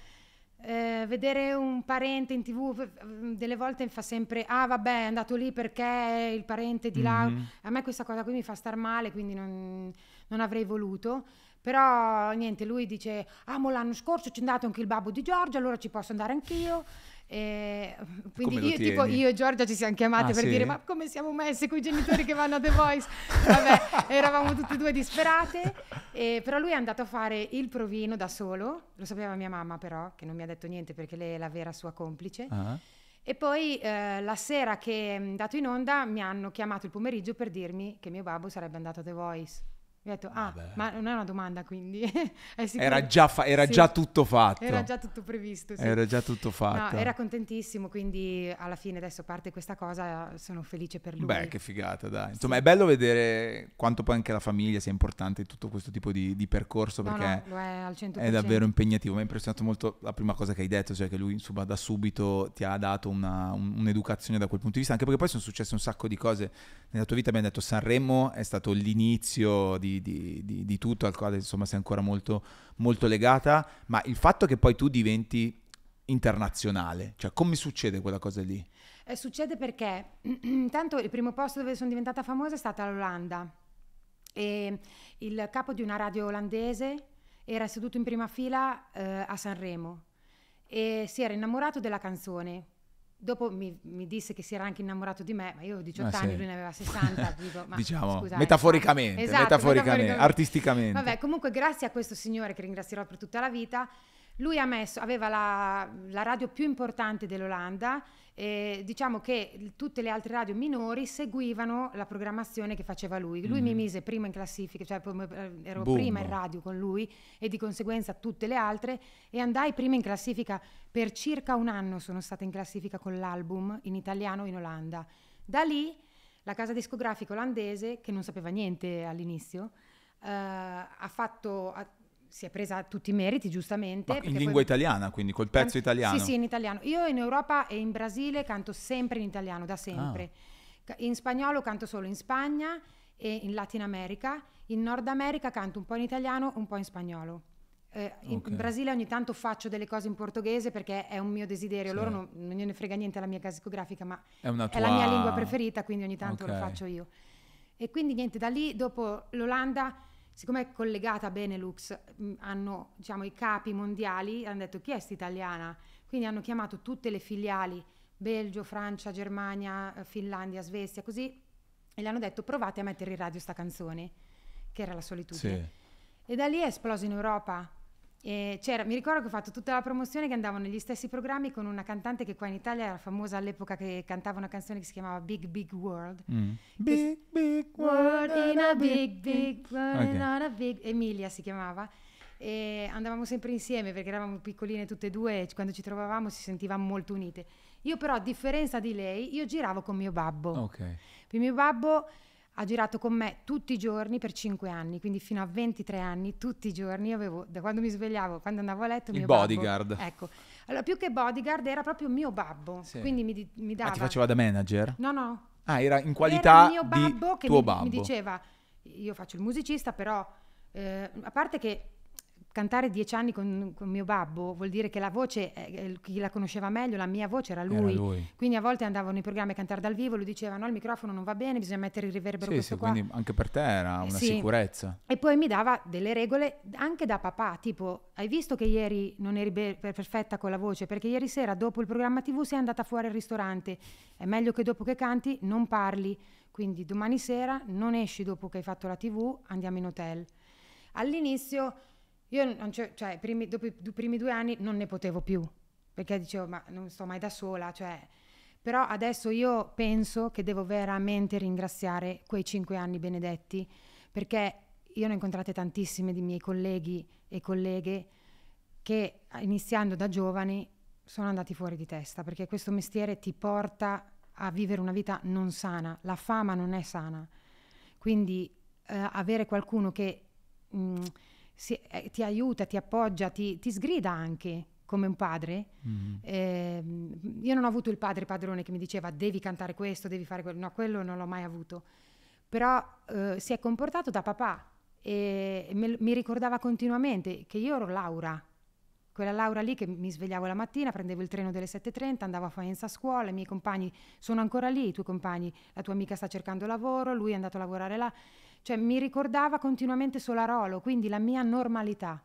eh, vedere un parente in tv delle volte fa sempre ah vabbè è andato lì perché il parente di là Mhm. a me questa cosa qui mi fa star male quindi non, non avrei voluto. Però niente lui dice ah mo l'anno scorso c'è andato anche il babbo di Giorgia allora ci posso andare anch'io e quindi Come lo io, tipo, io e Giorgia ci siamo chiamate Ah, per sì? dire ma come siamo messe con i genitori che vanno a The Voice vabbè eravamo tutte e due disperate e- però lui è andato a fare il provino da solo lo sapeva mia mamma però che non mi ha detto niente perché lei è la vera sua complice Ah. e poi eh, la sera che è andato in onda mi hanno chiamato il pomeriggio per dirmi che mio babbo sarebbe andato a The Voice. Ho detto, ah, Vabbè. ma non è una domanda quindi. Era, già, fa- era Sì, già tutto fatto. Era già tutto previsto. Sì. Era già tutto fatto. No, era contentissimo, quindi alla fine adesso parte questa cosa sono felice per lui. Beh, che figata, dai. Insomma, è bello vedere quanto poi anche la famiglia sia importante in tutto questo tipo di, di percorso No, perché no, lo è al 100%. è davvero impegnativo. Mi ha impressionato molto la prima cosa che hai detto, cioè che lui insomma da subito ti ha dato una- un- un'educazione da quel punto di vista, anche perché poi sono successe un sacco di cose nella tua vita. Abbiamo detto Sanremo è stato l'inizio di, di- di- di tutto, al quale insomma sei ancora molto, molto legata, ma il fatto che poi tu diventi internazionale, cioè come succede quella cosa lì? Eh, succede perché intanto il primo posto dove sono diventata famosa è stata l'Olanda e il capo di una radio olandese era seduto in prima fila eh, a Sanremo e si era innamorato della canzone. Dopo mi, mi disse che si era anche innamorato di me, ma io ho 18 Ah, anni, sì. lui ne aveva 60. dico, ma diciamo, scusa, eh, metaforicamente, esatto, metaforicamente, artisticamente. Vabbè, comunque grazie a questo signore che ringrazierò per tutta la vita, lui ha messo, aveva la, la radio più importante dell'Olanda e diciamo che tutte le altre radio minori seguivano la programmazione che faceva lui. Lui mi mise prima in classifica, cioè eh, ero Mhm. Boom. prima in radio con lui e di conseguenza tutte le altre e andai prima in classifica per circa un anno sono stata in classifica con l'album in italiano in Olanda. Da lì la casa discografica olandese, che non sapeva niente all'inizio, eh, ha fatto, ha- si è presa tutti i meriti giustamente. Ma in lingua poi- italiana, quindi col pezzo Can- italiano. Sì, sì, in italiano. Io in Europa e in Brasile canto sempre in italiano, da sempre. Ah. In spagnolo canto solo in Spagna e in Latin America. In Nord America canto un po' in italiano, un po' in spagnolo. Eh, in, Ok. in Brasile ogni tanto faccio delle cose in portoghese perché è un mio desiderio. Sì. Loro non, non gliene frega niente alla mia casa discografica, ma È una è la tua- mia lingua preferita, quindi ogni tanto Ok. lo faccio io. E quindi niente, da lì dopo l'Olanda, siccome è collegata a Benelux, mh, hanno diciamo i capi mondiali, hanno detto chi è sta italiana? Quindi hanno chiamato tutte le filiali, Belgio, Francia, Germania, eh, Finlandia, Svezia, così, e le hanno detto provate a mettere in radio sta canzone, che era la solitudine. Sì. E da lì è esploso in Europa. E c'era, mi ricordo che ho fatto tutta la promozione che andavo negli stessi programmi con una cantante che qua in Italia era famosa all'epoca che cantava una canzone che si chiamava Big Big World. Mm. Big, big World in a big big world in a big Emilia si chiamava e andavamo sempre insieme perché eravamo piccoline tutte e due e quando ci trovavamo si sentivamo molto unite. Io però a differenza di lei, io giravo con mio babbo. Ok. Il mio babbo ha girato con me tutti i giorni per 5 anni, quindi fino a 23 anni, tutti i giorni. Io avevo, da quando mi svegliavo, quando andavo a letto, Il mio babbo- bodyguard. ecco. Allora, più che bodyguard era proprio mio babbo, Sì. quindi mi, di- mi Ah, dava... ti faceva da manager? No, no. Ah, era in Era qualità il mio di babbo che tuo mi, babbo. mi diceva, io faccio il musicista, però eh, a parte che cantare dieci anni con, con mio babbo vuol dire che la voce, eh, chi la conosceva meglio, la mia voce era lui. Era lui. Quindi a volte andavo nei programmi a cantare dal vivo, lui diceva no, il microfono non va bene, bisogna mettere il riverbero Sì, sì, quindi anche per te era una Sì. sicurezza. E poi mi dava delle regole anche da papà, tipo hai visto che ieri non eri be- per- perfetta con la voce perché ieri sera dopo il programma tv sei andata fuori al ristorante, è meglio che dopo che canti non parli, quindi domani sera non esci dopo che hai fatto la tv, andiamo in hotel. All'inizio io non cioè, i primi- dopo i primi due anni non ne potevo più, perché dicevo ma non sto mai da sola, cioè... Però adesso io penso che devo veramente ringraziare quei cinque anni benedetti, perché io ne ho incontrate tantissime di miei colleghi e colleghe che iniziando da giovani sono andati fuori di testa, perché questo mestiere ti porta a vivere una vita non sana, la fama non è sana. Quindi eh, avere qualcuno che mh, si- eh, ti aiuta, ti appoggia, ti, ti sgrida anche come un padre. Mhm. Ehm, io non ho avuto il padre padrone che mi diceva devi cantare questo, devi fare quello. No, quello non l'ho mai avuto. Però eh, si è comportato da papà e me- mi ricordava continuamente che io ero Laura. quella Laura lì che mi svegliavo la mattina, prendevo il treno delle 7.30, andavo a Faenza a scuola, i miei compagni sono ancora lì, i tuoi compagni, la tua amica sta cercando lavoro, lui è andato a lavorare là. Cioè mi ricordava continuamente Solarolo, quindi la mia normalità.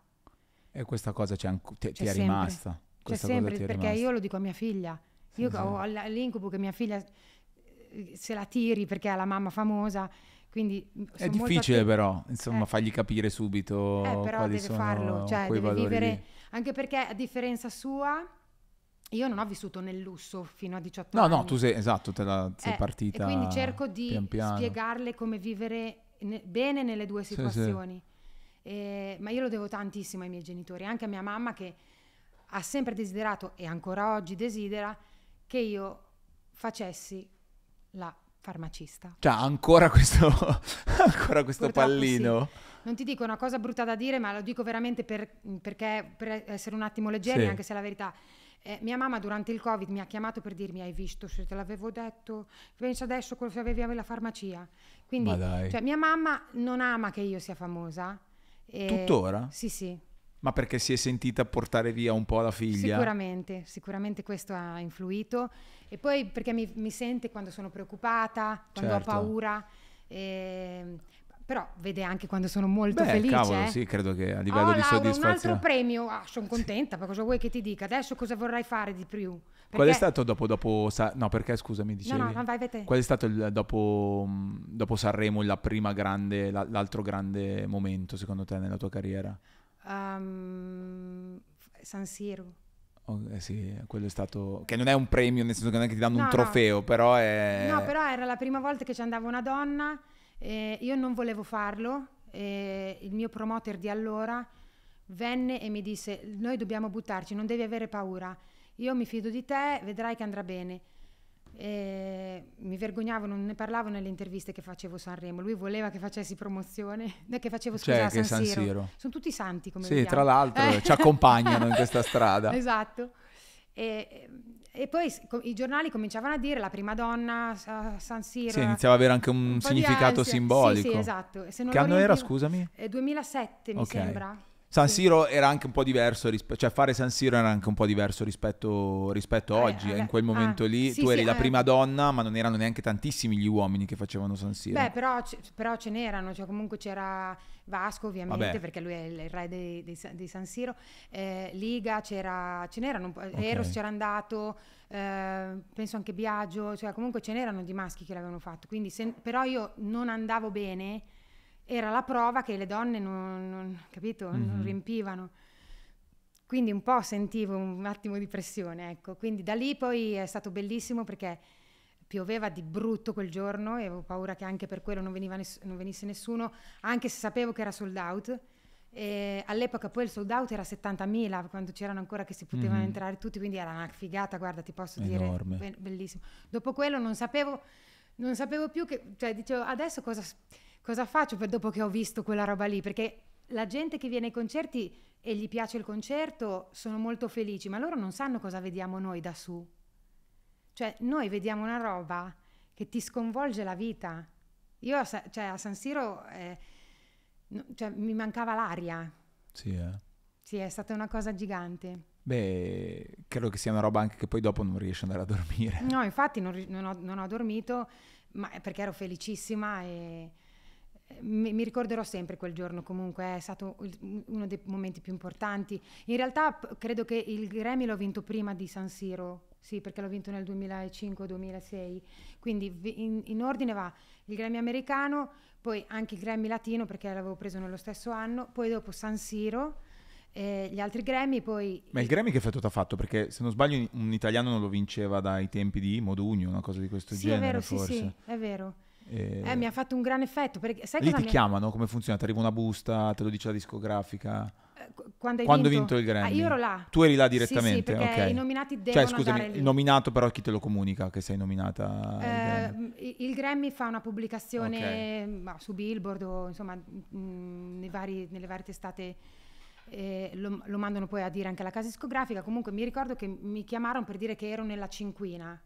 E questa cosa c'è anco- ti, ti è sempre. rimasta. C'è sempre, perché rimasta. io lo dico a mia figlia. Io Sì, ho l- l'incubo che mia figlia eh, se la tiri perché ha la mamma famosa, quindi mm, È difficile attenta- però, insomma, Eh. fargli capire subito Eh, però deve farlo, cioè deve valori vivere, anche perché a differenza sua, io non ho vissuto nel lusso fino a 18 No, anni. no, tu sei, esatto, te la, sei Eh, partita E quindi cerco di pian spiegarle come vivere ne- bene nelle due Sì, sì. situazioni. Eh, ma io lo devo tantissimo ai miei genitori, anche a mia mamma che ha sempre desiderato e ancora oggi desidera che io facessi la farmacista. Cioè, ancora questo, ancora questo pallino. Non ti dico una cosa brutta da dire, ma lo dico veramente per, perché, per essere un attimo leggeri, Sì. anche se è la verità. Eh, mia mamma durante il Covid mi ha chiamato per dirmi: Hai visto se te l'avevo detto? Pensa adesso cosa avevi la farmacia. Quindi, cioè, mia mamma non ama che io sia famosa. e- Tuttora? Sì, sì, Ma perché si è sentita portare via un po' la figlia? sicuramente, sicuramente questo ha influito. E poi perché mi, mi sente quando sono preoccupata, quando Certo. ho paura. ehm, però vede anche quando sono molto Beh, felice. cavolo, eh. sì, credo che a Oh, livello di Laura, un altro soddisfazione. premio. Ah, sono contenta, ma cosa vuoi che ti dica? Adesso cosa vorrai fare di più? Qual è Perché- stato dopo, dopo Sa- no, perché scusami, dicevi? No, no, no, vai, vai te. Qual è stato il, dopo, mh, dopo Sanremo la prima grande, la- l'altro grande momento secondo te nella tua carriera? Um, San Siro. Oh, eh sì, quello è stato... Che non è un premio, nel senso che non è che ti danno No, un no. trofeo, però è... No, però era la prima volta che ci andava una donna, eh, io non volevo farlo, eh, il mio promoter di allora venne e mi disse noi dobbiamo buttarci, non devi avere paura, io mi fido di te, vedrai che andrà bene. E mi vergognavo, non ne parlavo nelle interviste che facevo a Sanremo, lui voleva che facessi promozione, che facevo scusa Cioè, che San San Siro. Siro. Sono tutti santi come Sì, tra l'altro Eh. ci accompagnano in questa strada. Esatto. E, e poi i giornali cominciavano a dire la prima donna a San Siro. Sì, iniziava ad avere anche un, un significato simbolico. Sì, sì, esatto. Che anno era, scusami? Eh, 2007 mi Ok. sembra. San. Siro era anche un po' diverso, rispe- cioè fare San Siro era anche un po' rispetto rispetto, rispetto a oggi. e in quel momento ah, lì sì, tu eri sì, la eh. prima donna, ma non erano neanche tantissimi gli uomini che facevano San Siro. Beh, però, c- però ce n'erano, cioè comunque c'era Vasco ovviamente, Vabbè. perché lui è il re dei, dei dei San Siro, eh, Liga c'era, ce n'erano un po', Eros c'era andato, eh, penso anche Biagio, cioè comunque ce n'erano di maschi che l'avevano fatto, quindi se- però io non andavo bene, era la prova che le donne non, non- capito, non Mhm. riempivano. Quindi un po' sentivo un attimo di pressione, ecco. Quindi da lì poi è stato bellissimo perché pioveva di brutto quel giorno e avevo paura che anche per quello non, veniva ness- non venisse nessuno, anche se sapevo che era sold out. E all'epoca poi il sold out era 70.000 quando c'erano ancora che si potevano Mhm. entrare tutti, quindi era una figata, guarda, ti posso Enorme. dire, be- bellissimo. Dopo quello non sapevo, non sapevo più che, cioè dicevo adesso cosa, cosa faccio per dopo che ho visto quella roba lì, perché la gente che viene ai concerti e gli piace il concerto sono molto felici, ma loro non sanno cosa vediamo noi da su. Cioè, noi vediamo una roba che ti sconvolge la vita. Io cioè, a San Siro eh, cioè, mi mancava l'aria. Sì, eh. Sì, è stata una cosa gigante. Beh, credo che sia una roba anche che poi dopo non riesci ad andare a dormire. No, infatti non, non ho, non ho dormito ma perché ero felicissima e mi, mi ricorderò sempre quel giorno comunque, è stato il- uno dei momenti più importanti. In realtà credo che il Grammy l'ho vinto prima di San Siro, sì, perché l'ho vinto nel 2005-2006, quindi in, in ordine va il Grammy americano, poi anche il Grammy latino perché l'avevo preso nello stesso anno, poi dopo San Siro, eh, gli altri Grammy, poi... Ma il Grammy che effetto ti ha fatto? Perché se non sbaglio un italiano non lo vinceva dai tempi di Modugno, una cosa di questo Sì, genere è vero, sì, forse. sì, è vero. E- Eh, mi ha fatto un gran effetto perché sai Lì ti mi ha- chiamano? Come funziona? Ti arriva una busta, te lo dice la discografica? eh, qu- quando hai Quando vinto, vinto il Grammy? Ah, io ero là. Tu eri là Sì, sì, direttamente? perché ok. i nominati devono Cioè, scusami, il nominato però chi te lo comunica che sei nominata? Eh, Grammy? il il Grammy fa una pubblicazione ma, su Billboard o insomma mh, nei vari- nelle varie testate eh, lo, lo mandano poi a dire anche alla casa discografica. Comunque mi ricordo che mi chiamarono per dire che ero nella cinquina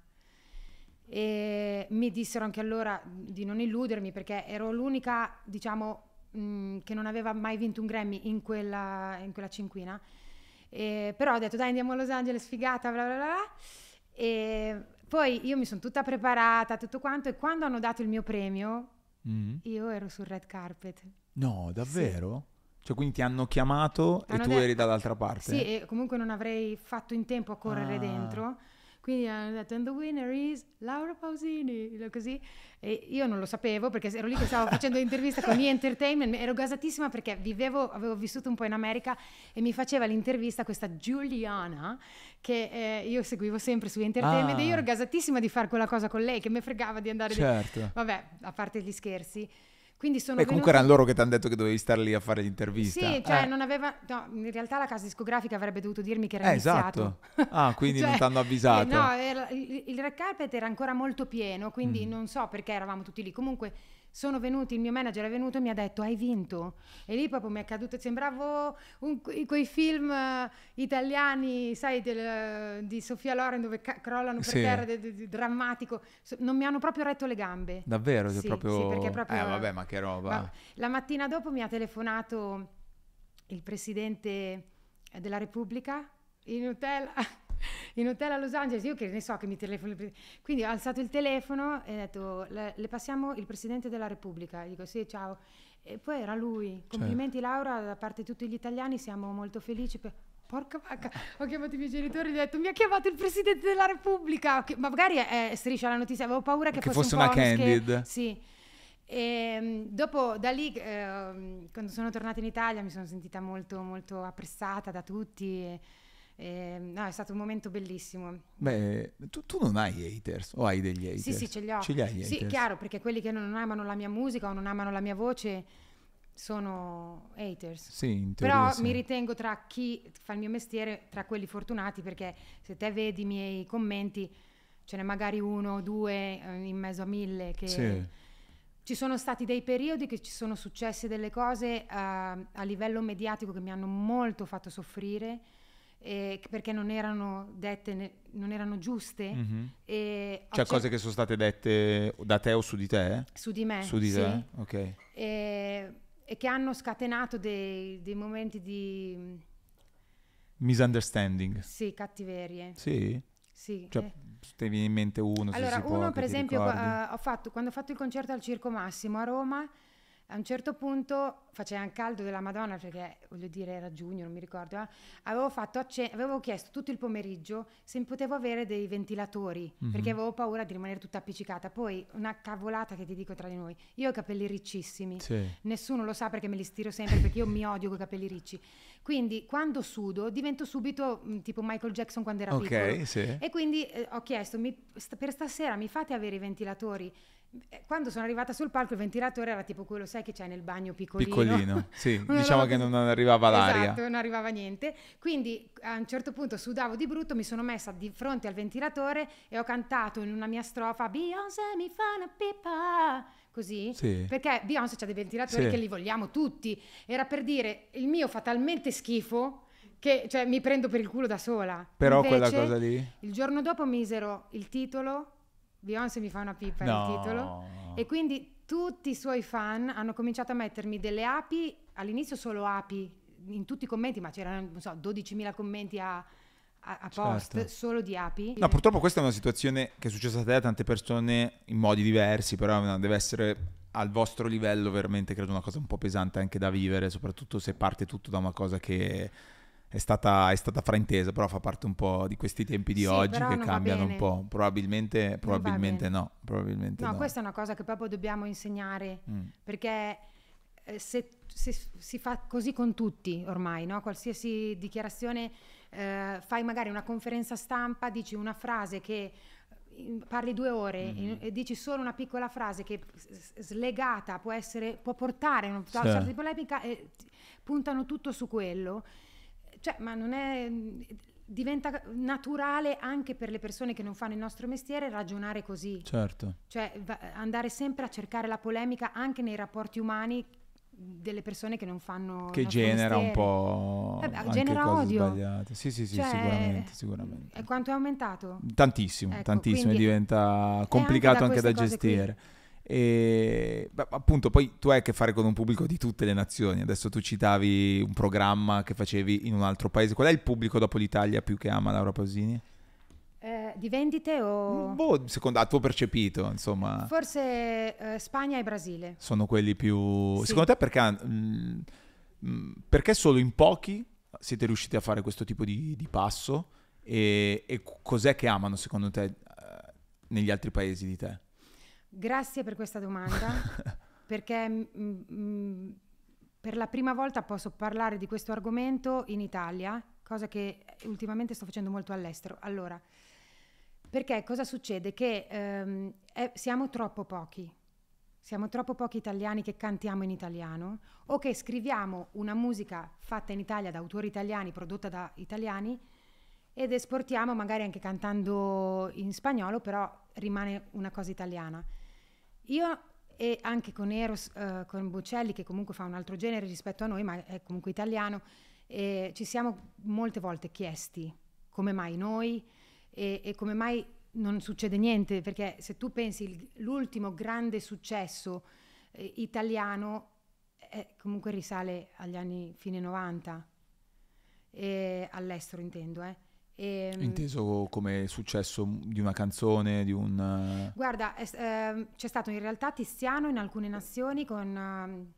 e mi dissero anche allora di non illudermi perché ero l'unica, diciamo, mh, che non aveva mai vinto un Grammy in quella, in quella cinquina. E, però ho detto dai andiamo a Los Angeles, figata, bla bla bla. E poi io mi sono tutta preparata, tutto quanto, e quando hanno dato il mio premio, Mm. io ero sul red carpet. No, davvero? Cioè, quindi ti hanno chiamato Hanno e tu detto- eri dall'altra parte? Sì, e comunque non avrei fatto in tempo a correre Ah. dentro. Quindi hanno detto, and the winner is Laura Pausini, così. E io non lo sapevo perché ero lì che stavo facendo l'intervista con E! Entertainment, ero gasatissima perché vivevo, avevo vissuto un po' in America e mi faceva l'intervista questa Giuliana che eh, io seguivo sempre su! Entertainment Ah. e io ero gasatissima di fare quella cosa con lei, che mi fregava di andare... di- Certo. Vabbè, a parte gli scherzi. Quindi sono Beh, comunque venuta- erano loro che ti hanno detto che dovevi stare lì a fare l'intervista. Sì, cioè Eh. non aveva... No, in realtà la casa discografica avrebbe dovuto dirmi che era Eh, iniziato. esatto. Ah, quindi non t'hanno avvisato. eh, no, era- il, il red carpet era ancora molto pieno, quindi Mm. non so perché eravamo tutti lì. Comunque sono venuti, il mio manager è venuto e mi ha detto hai vinto. E lì proprio mi è caduto, sembravo un- que- quei film eh, italiani, sai, del- di Sofia Loren dove ca- crollano per Sì. terra, de- de- de- drammatico. Non mi hanno proprio retto le gambe. Davvero? Sì, proprio... sì, perché proprio- Eh, vabbè, ma che roba. Ma la mattina dopo mi ha telefonato il presidente della Repubblica in hotel, in hotel a Los Angeles. Io che ne so che mi pre- Quindi ho alzato il telefono e ho detto: Le, passiamo il presidente della Repubblica. Gli dico: Sì, ciao. E poi era lui. Complimenti, Laura, da parte di tutti gli italiani. Siamo molto felici. Per... Porca vacca, ho chiamato i miei genitori e gli ho detto: Mi ha chiamato il presidente della Repubblica. Che- ma magari è, è striscia la notizia. Avevo paura che, Che fosse, fosse un una candid. Sì. E mm, dopo da lì, ehm, quando sono tornata in Italia, mi sono sentita molto, molto apprezzata da tutti. E, e, no, è stato un momento bellissimo. Beh, tu, tu non hai haters o hai degli haters? Sì, sì, ce li ho. Ce li hai Sì, chiaro, perché quelli che non amano la mia musica o non amano la mia voce sono haters. Sì, Però sì. mi ritengo tra chi fa il mio mestiere, tra quelli fortunati, perché se te vedi i miei commenti, ce n'è magari uno o due eh, in mezzo a mille che... Sì. Ci sono stati dei periodi che ci sono successe delle cose eh, a livello mediatico che mi hanno molto fatto soffrire eh, perché non erano dette, ne- non erano giuste. Ho Cioè, cer- cose che sono state dette da te o su di te? su di me. su di sì. te? Ok. E, e che hanno scatenato dei, dei momenti di Misunderstanding. sì, cattiverie. Sì? Sì, Cioè, eh. te viene in mente uno, Allora, può, uno che per esempio, eh, ho fatto, quando ho fatto il concerto al Circo Massimo a Roma, a un certo punto faceva un caldo della Madonna perché voglio dire era giugno, non mi ricordo. eh, Avevo, fatto acce- avevo chiesto tutto il pomeriggio se potevo avere dei ventilatori Mhm. perché avevo paura di rimanere tutta appiccicata. Poi una cavolata che ti dico tra di noi: io ho i capelli riccissimi. Sì. Nessuno lo sa perché me li stiro sempre perché io mi odio con i capelli ricci. Quindi quando sudo divento subito mm, tipo Michael Jackson quando era piccolo. Ok, sì. E quindi eh, ho chiesto, mi- st- per stasera mi fate avere i ventilatori? Eh, Quando sono arrivata sul palco il ventilatore era tipo quello, sai che c'è nel bagno piccolino. Piccolino, sì. Diciamo roba che non arrivava l'aria. Esatto, non arrivava niente. Quindi a un certo punto sudavo di brutto, mi sono messa di fronte al ventilatore e ho cantato in una mia strofa Beyoncé mi fa una pipa, così. Sì. Perché Beyoncé ha dei ventilatori Sì. che li vogliamo tutti. Era per dire, il mio fa talmente schifo che cioè, mi prendo per il culo da sola. Però Invece, quella cosa lì... il giorno dopo misero il titolo, Beyoncé mi fa una pipa, No. il titolo, e quindi tutti i suoi fan hanno cominciato a mettermi delle api, all'inizio solo api, in tutti i commenti, ma c'erano, non so, 12.000 commenti a, a- a post Certo. solo di api. No, purtroppo questa è una situazione che è successa a te, a tante persone in modi diversi, però no, deve essere al vostro livello veramente, credo, una cosa un po' pesante anche da vivere, soprattutto se parte tutto da una cosa che è stata, è stata fraintesa, però fa parte un po' di questi tempi di Sì, oggi che cambiano un po'. Probabilmente, probabilmente no, probabilmente No, no. questa è una cosa che proprio dobbiamo insegnare Mm. perché eh, se, se si fa così con tutti ormai, no? qualsiasi dichiarazione, eh, fai magari una conferenza stampa, dici una frase che parli due ore Mm-hmm. in- e dici solo una piccola frase che slegata può, essere, può portare a una sorta di polemica e puntano tutto su quello. Cioè, ma non è... Diventa naturale anche per le persone che non fanno il nostro mestiere ragionare così. Certo. Cioè andare sempre a cercare la polemica anche nei rapporti umani delle persone che non fanno Che genera un mestiere. po' Eh beh, anche genera odio. sbagliate. Sì, sì, sì, Cioè, sicuramente, sicuramente. E quanto è aumentato? Tantissimo, Ecco, tantissimo, e diventa anche complicato da anche da, cose qui. E beh, appunto, poi tu hai a che fare con un pubblico di tutte le nazioni. Adesso tu citavi un programma che facevi in un altro paese. Qual è il pubblico dopo l'Italia più che ama Laura Pausini? Eh, di vendite o... Boh, secondo a tuo percepito, insomma, Forse eh, Spagna e Brasile. sono quelli più. Sì. Secondo te perché, mm, mm, perché solo in pochi siete riusciti a fare questo tipo di, di passo? E, e cos'è che amano secondo te eh, negli altri paesi di te? Grazie per questa domanda, perché mm, mm, per la prima volta posso parlare di questo argomento in Italia, cosa che ultimamente sto facendo molto all'estero. Allora, perché cosa succede? Che ehm, è- siamo troppo pochi. Siamo troppo pochi italiani che cantiamo in italiano o che scriviamo una musica fatta in Italia da autori italiani, prodotta da italiani ed esportiamo magari anche cantando in spagnolo, però rimane una cosa italiana. Io e anche con Eros, eh, con Bocelli, che comunque fa un altro genere rispetto a noi, ma è comunque italiano, eh, ci siamo molte volte chiesti come mai noi e, e come mai non succede niente, perché se tu pensi l'ultimo grande successo eh, italiano eh, comunque risale agli anni fine 90, e all'estero intendo, eh. E, Inteso come successo di una canzone, di un... eh, Guarda, ehm, c'è stato in realtà Tiziano in alcune nazioni con, ehm,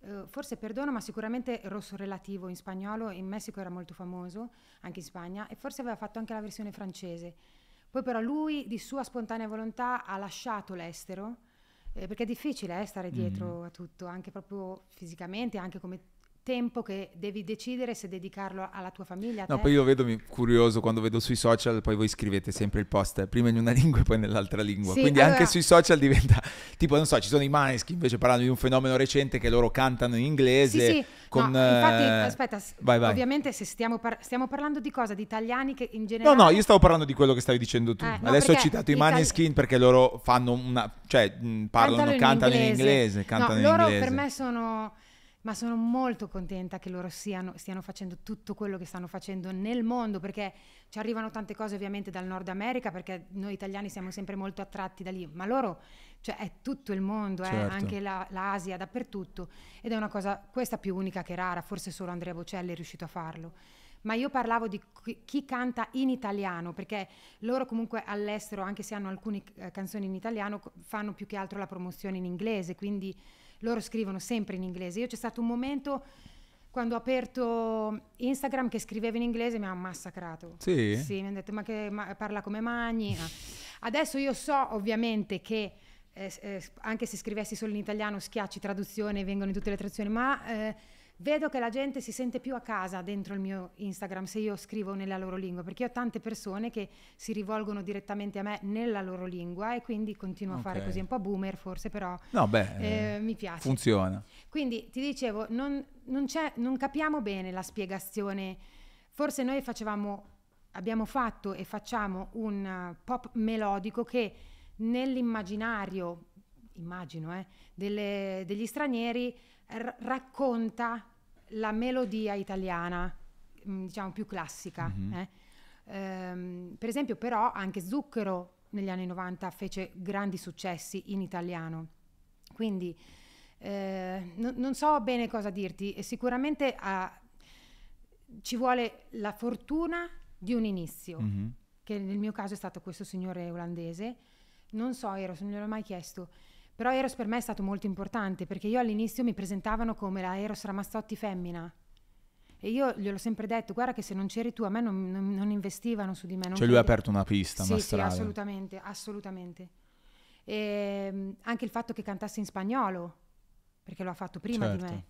eh, forse perdono, ma sicuramente Rosso Relativo in spagnolo, in Messico era molto famoso, anche in Spagna, e forse aveva fatto anche la versione francese. Poi però lui di sua spontanea volontà ha lasciato l'estero, eh, perché è difficile eh, stare dietro a tutto, anche proprio fisicamente, anche come tempo che devi decidere se dedicarlo alla tua famiglia. No, te. poi io vedo mi- curioso quando vedo sui social, poi voi scrivete sempre il post prima in una lingua e poi nell'altra lingua. Sì, Quindi allora- anche sui social diventa tipo, non so, ci sono i Maneskin invece parlando di un fenomeno recente che loro cantano in inglese. Sì, sì. con, No, infatti, eh, aspetta, vai, vai. ovviamente se stiamo, par- stiamo parlando di cosa? Di italiani che in No, generale... no, io stavo parlando di quello che stavi dicendo tu. Eh, no, Adesso ho citato i itali- Maneskin perché loro fanno una... cioè mh, parlano, cantano in inglese, cantano no, in loro inglese. per me sono... Ma sono molto contenta che loro siano, stiano facendo tutto quello che stanno facendo nel mondo, perché ci arrivano tante cose ovviamente dal Nord America, perché noi italiani siamo sempre molto attratti da lì, ma loro, cioè è tutto il mondo, eh, Certo. anche la- l'Asia, dappertutto, ed è una cosa, questa più unica che rara, forse solo Andrea Bocelli è riuscito a farlo. Ma io parlavo di chi- canta in italiano, perché loro comunque all'estero, anche se hanno alcune eh, canzoni in italiano, fanno più che altro la promozione in inglese, quindi loro scrivono sempre in inglese. Io c'è stato un momento quando ho aperto Instagram che scrivevo in inglese mi ha massacrato. Sì? Sì, mi hanno detto ma che ma- parla come Magni. Ah. Adesso io so ovviamente che eh, eh, anche se scrivessi solo in italiano schiacci traduzione vengono in tutte le traduzioni, ma eh, vedo che la gente si sente più a casa dentro il mio Instagram se io scrivo nella loro lingua, perché ho tante persone che si rivolgono direttamente a me nella loro lingua e quindi continuo a fare così, un po' boomer forse, però No, beh, eh, mi piace. funziona. Quindi ti dicevo, non, non c'è- non capiamo bene la spiegazione. Forse noi facevamo, abbiamo fatto e facciamo un uh, pop melodico che nell'immaginario, immagino, eh, delle- degli stranieri racconta la melodia italiana, mm, diciamo più classica. Mhm. eh. Ehm, per esempio, però, anche Zucchero negli anni 90 fece grandi successi in italiano. Quindi eh, non- non so bene cosa dirti, e sicuramente ah, ci vuole la fortuna di un inizio, Mhm. che nel mio caso è stato questo signore olandese. Non so Eros, non gliel'ho mai chiesto, però Eros per me è stato molto importante perché io all'inizio mi presentavano come la Eros Ramazzotti femmina. E io gliel'ho sempre detto, guarda che se non c'eri tu a me non, non- non investivano su di me. Cioè lui ha aperto una pista, sì, una sì, strada. assolutamente, assolutamente. E, anche il fatto che cantasse in spagnolo, perché lo ha fatto prima di Certo. me.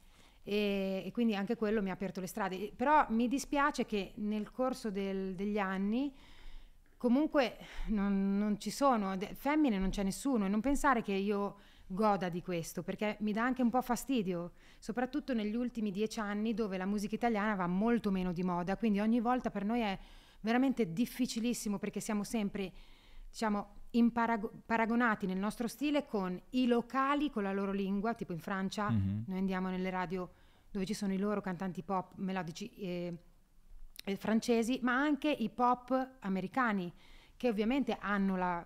E, e quindi anche quello mi ha aperto le strade. Però mi dispiace che nel corso del- degli anni comunque non, non ci sono, femmine non c'è nessuno e non pensare che io goda di questo, perché mi dà anche un po' fastidio, soprattutto negli ultimi dieci anni dove la musica italiana va molto meno di moda, quindi ogni volta per noi è veramente difficilissimo perché siamo sempre, diciamo, imparago- paragonati nel nostro stile con i locali con la loro lingua, tipo in Francia, Mhm. noi andiamo nelle radio dove ci sono i loro cantanti pop melodici eh, eh, francesi, ma anche i pop americani, che ovviamente hanno la,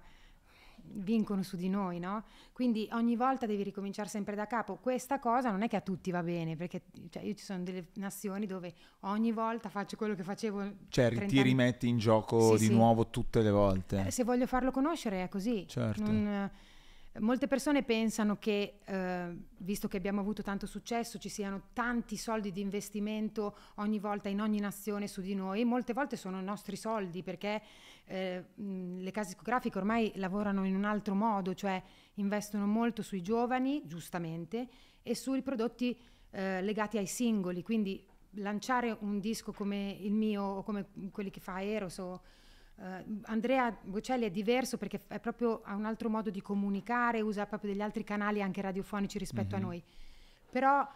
vincono su di noi, no? Quindi ogni volta devi ricominciare sempre da capo. Questa cosa non è che a tutti va bene, perché cioè, io ci sono delle nazioni dove ogni volta faccio quello che facevo. Cioè 30 ti rimetti in gioco Sì, di sì. nuovo tutte le volte. Eh, Se voglio farlo conoscere è così. Certo. Non, eh, molte persone pensano che, eh, visto che abbiamo avuto tanto successo, ci siano tanti soldi di investimento ogni volta in ogni nazione su di noi. Molte volte sono nostri soldi perché eh, le case discografiche ormai lavorano in un altro modo, cioè investono molto sui giovani, giustamente, e sui prodotti eh, legati ai singoli. Quindi lanciare un disco come il mio o come quelli che fa Eros o eh, Andrea Bocelli è diverso perché è proprio ha un altro modo di comunicare, usa proprio degli altri canali anche radiofonici rispetto Mhm. a noi. Però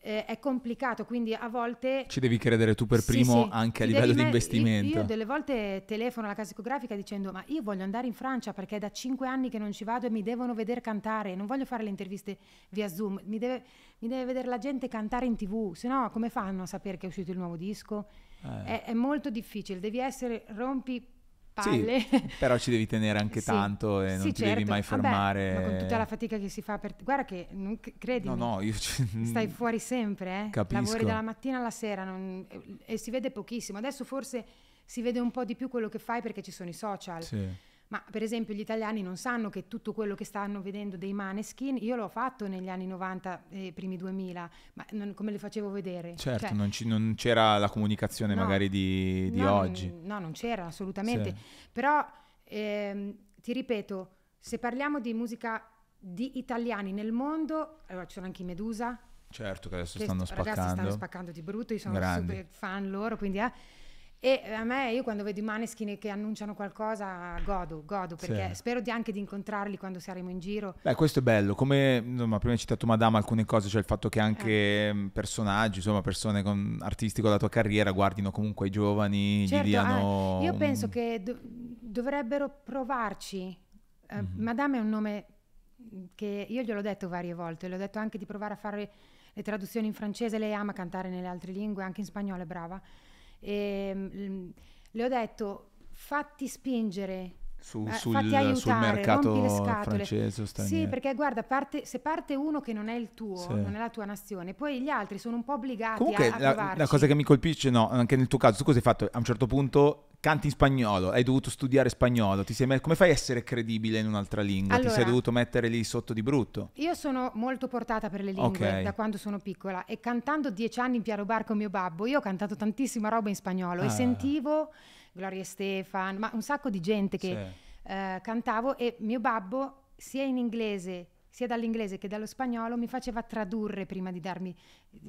eh, è complicato, quindi a volte Ci devi credere tu per sì, primo sì, anche a livello di me- investimento. Io, io delle volte telefono alla casa discografica dicendo ma io voglio andare in Francia perché è da cinque anni che non ci vado e mi devono vedere cantare, non voglio fare le interviste via Zoom, mi deve, mi deve vedere la gente cantare in tv, se no come fanno a sapere che è uscito il nuovo disco? Eh. È, è molto difficile, devi essere rompi Sì, palle. però ci devi tenere anche Sì. tanto e non Sì, ti devi certo. mai Vabbè, fermare. ma con tutta la fatica che si fa per... Guarda che, non c- credimi, No, no, io stai fuori sempre, eh? Capisco. lavori dalla mattina alla sera non- e, e si vede pochissimo. Adesso forse si vede un po' di più quello che fai perché ci sono i social. Sì. Ma per esempio gli italiani non sanno che tutto quello che stanno vedendo dei maneskin, io l'ho fatto negli anni 90 e primi 2000, ma non- come le facevo vedere? Certo, Cioè, non, ci- non c'era la comunicazione No. magari di, di no, oggi. No, non c'era assolutamente. Sì. Però ehm, ti ripeto, se parliamo di musica di italiani nel mondo, allora ci sono anche i Medusa, Certo che adesso che stanno st- ragazzi spaccando. stanno spaccando di brutto, io sono Grandi. super fan loro, quindi eh. E a me, io quando vedo i Maneskin che annunciano qualcosa, godo, godo, perché Sì. spero di anche di incontrarli quando saremo in giro. Beh, questo è bello, come insomma, prima hai citato Madame alcune cose, cioè il fatto che anche Eh. mh, personaggi, insomma, persone con artisti con la tua carriera guardino comunque ai giovani, Certo, gli diano... eh, io penso un- che do- dovrebbero provarci. Eh, Mhm. Madame è un nome che io gliel'ho detto varie volte, le ho detto anche di provare a fare le traduzioni in francese, lei ama cantare nelle altre lingue, anche in spagnolo è brava. E, mm, le ho detto fatti spingere, su- eh, sul, fatti sul aiutare, mercato le scatole. francese o Sì, straniero. perché guarda, parte- se parte uno che non è il tuo, Sì. non è la tua nazione, poi gli altri sono un po' obbligati Comunque a, a la, la cosa che mi colpisce, no, anche nel tuo caso, tu cosa hai fatto? A un certo punto canti in spagnolo, hai dovuto studiare spagnolo, me- come fai a essere credibile in un'altra lingua? ti sei Allora- dovuto mettere lì sotto di brutto? Io sono molto portata per le lingue Ok. da quando sono piccola e cantando dieci anni in piano bar con mio babbo, io ho cantato tantissima roba in spagnolo Ah. e sentivo Gloria Stefan, ma un sacco di gente che Sì. eh, cantavo e mio babbo sia in inglese sia dall'inglese che dallo spagnolo mi faceva tradurre prima di darmi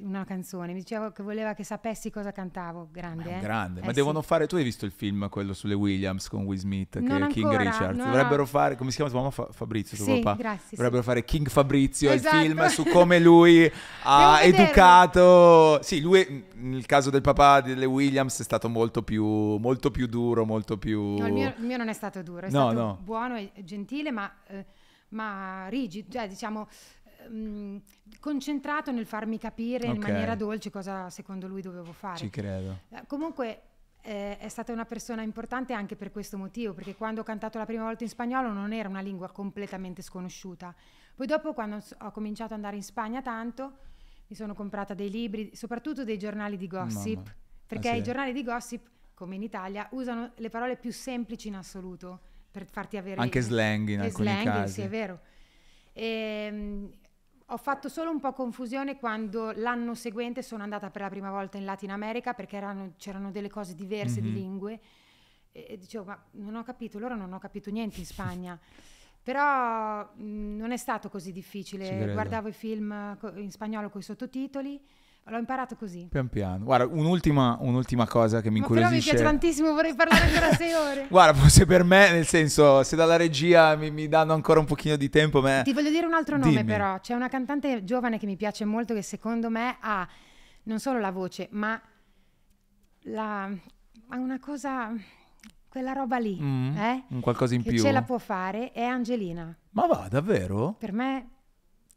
una canzone, mi diceva che voleva che sapessi cosa cantavo, grande. Eh? grande, Eh ma sì. devono fare. Tu hai visto il film, quello sulle Williams con Will Smith, che Non è King ancora, Richards? no, Dovrebbero fare, come si chiama tuo uomo? Fa- Fabrizio, tuo Sì, papà. grazie, sì. Dovrebbero fare King Fabrizio, Esatto. il film su come lui ha educato. Sì, lui nel caso del papà delle Williams è stato molto più, molto più duro, molto più. No, il mio, il mio non è stato duro, è No, stato no. buono e gentile, ma, eh, ma rigido, cioè diciamo ehm, concentrato nel farmi capire in Ok. maniera dolce cosa secondo lui dovevo fare. Ci credo. Eh, Comunque eh, è stata una persona importante anche per questo motivo, perché quando ho cantato la prima volta in spagnolo non era una lingua completamente sconosciuta. Poi dopo, quando ho cominciato ad andare in Spagna tanto, mi sono comprata dei libri, soprattutto dei giornali di gossip, Mamma. perché Ah, sì? i giornali di gossip, come in Italia, usano le parole più semplici in assoluto per farti avere... Anche slang in e alcuni slang, casi. Sì, è vero. Ehm, ho fatto solo un po' confusione quando l'anno seguente sono andata per la prima volta in Latin America perché erano- c'erano delle cose diverse di Mhm. lingue e, e dicevo ma non ho capito, loro non ho capito niente in Spagna. Però mh, non è stato così Ci difficile, guardavo i film in spagnolo con i sottotitoli, l'ho imparato così. Pian piano. Guarda, un'ultima, un'ultima cosa che mi Ma però mi incuriosisce. piace tantissimo, vorrei parlare ancora sei ore. Guarda, forse per me, nel senso, se dalla regia mi, mi danno ancora un pochino di tempo, me... Ti voglio dire un altro nome Dimmi. però, c'è una cantante giovane che mi piace molto che secondo me ha non solo la voce, ma la, ha una cosa, quella roba lì, Mm, eh? un qualcosa in che più. ce la può fare, è Angelina. Ma va, davvero? Per me,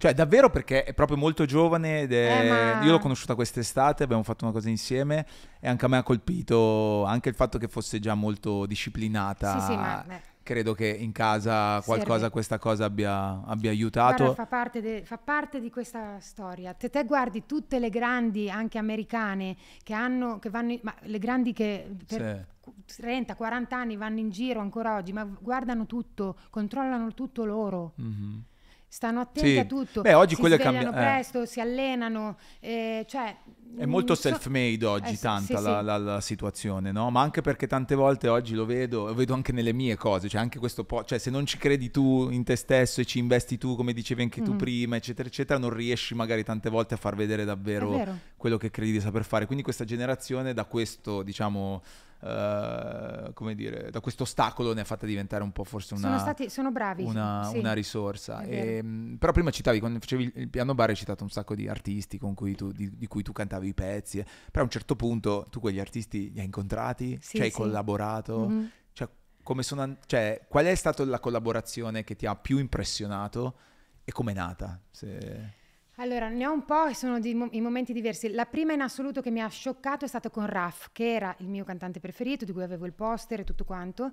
Cioè, davvero perché è proprio molto giovane ed è... Eh, ma- Io l'ho conosciuta quest'estate, abbiamo fatto una cosa insieme e anche a me ha colpito anche il fatto che fosse già molto disciplinata. sì sì, ma credo che in casa qualcosa, Serve. questa cosa abbia, abbia aiutato. Guarda, fa, parte de- fa parte di questa storia. Te, te guardi tutte le grandi, anche americane, che hanno, che vanno, in- ma le grandi che per Sì. 30-40 anni vanno in giro ancora oggi, ma guardano tutto, controllano tutto loro. Mhm. Stanno attenti Sì. a tutto. Beh, oggi si quello è svegliano cambia- eh. presto, si allenano, eh, cioè, È molto mm, so- self-made oggi, eh, tanta sì, la, sì. la- la situazione, no? Ma anche perché tante volte oggi lo vedo, lo vedo anche nelle mie cose, cioè anche questo po', cioè se non ci credi tu in te stesso e ci investi tu, come dicevi anche tu Mhm. prima, eccetera, eccetera, non riesci magari tante volte a far vedere davvero vero. quello che credi di saper fare. Quindi questa generazione da questo, diciamo, eh, come dire, da questo ostacolo ne ha fatta diventare un po' forse una... sono, stati, sono bravi. una, sì. una risorsa. vero. Ehm, però prima citavi, quando facevi il- piano bar, hai citato un sacco di artisti con cui tu, di, di cui tu cantavi i pezzi. eh. Però a un certo punto tu quegli artisti li hai incontrati, Sì, ci hai sì. collaborato. Mhm. Cioè, come sono, an- cioè, qual è stata la collaborazione che ti ha più impressionato e com'è nata? Se- Allora, ne ho un po' e sono di mo- in momenti diversi. La prima in assoluto che mi ha scioccato è stata con Raf, che era il mio cantante preferito, di cui avevo il poster e tutto quanto.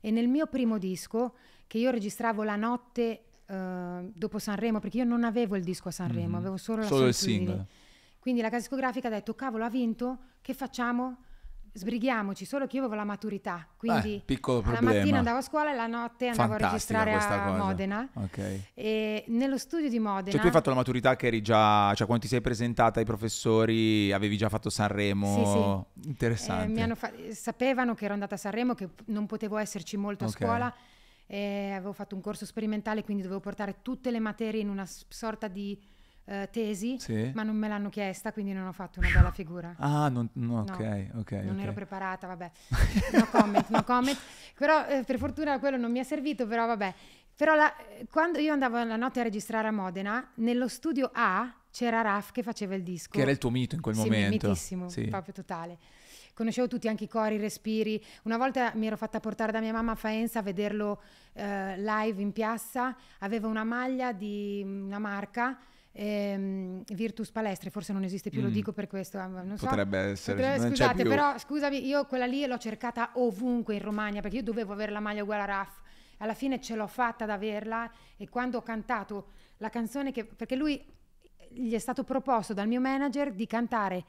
E nel mio primo disco, che io registravo la notte eh, dopo Sanremo, perché io non avevo il disco a Sanremo, Mhm. avevo solo la Solo il singolo. Quindi la casa discografica ha detto, cavolo, ha vinto, che facciamo? Sbrighiamoci, solo che io avevo la maturità, quindi Eh, la mattina andavo a scuola e la notte andavo a Fantastica registrare questa a cosa. Modena. Ok. E nello studio di Modena... Cioè tu hai fatto la maturità che eri già, cioè quando ti sei presentata ai professori avevi già fatto Sanremo, Sì, sì. interessante. Eh, mi hanno fa- sapevano che ero andata a Sanremo, che non potevo esserci molto a Ok. scuola. eh, avevo fatto un corso sperimentale, quindi dovevo portare tutte le materie in una sorta di eh, tesi, Sì? ma non me l'hanno chiesta, quindi non ho fatto una bella figura. Ah, non, no, No, ok, ok. non ok. ero preparata, vabbè. No comment, no comment. Però eh, per fortuna quello non mi è servito, però vabbè. Però la- quando io andavo la notte a registrare a Modena, nello studio A c'era Raf che faceva il disco. Che era il tuo mito in quel Sì, momento. mitissimo, Sì. proprio totale. Conoscevo tutti anche i cori, i respiri. Una volta mi ero fatta portare da mia mamma a Faenza a vederlo eh, live in piazza. Aveva una maglia di una marca, ehm, Virtus Palestre, forse non esiste più, lo Mm. dico per questo. eh, Non so. Potrebbe essere, Potrebbe- scusate, però scusami, io quella lì l'ho cercata ovunque in Romagna perché io dovevo avere la maglia uguale a Raff. Alla fine ce l'ho fatta ad averla e quando ho cantato la canzone che perché lui gli è stato proposto dal mio manager di cantare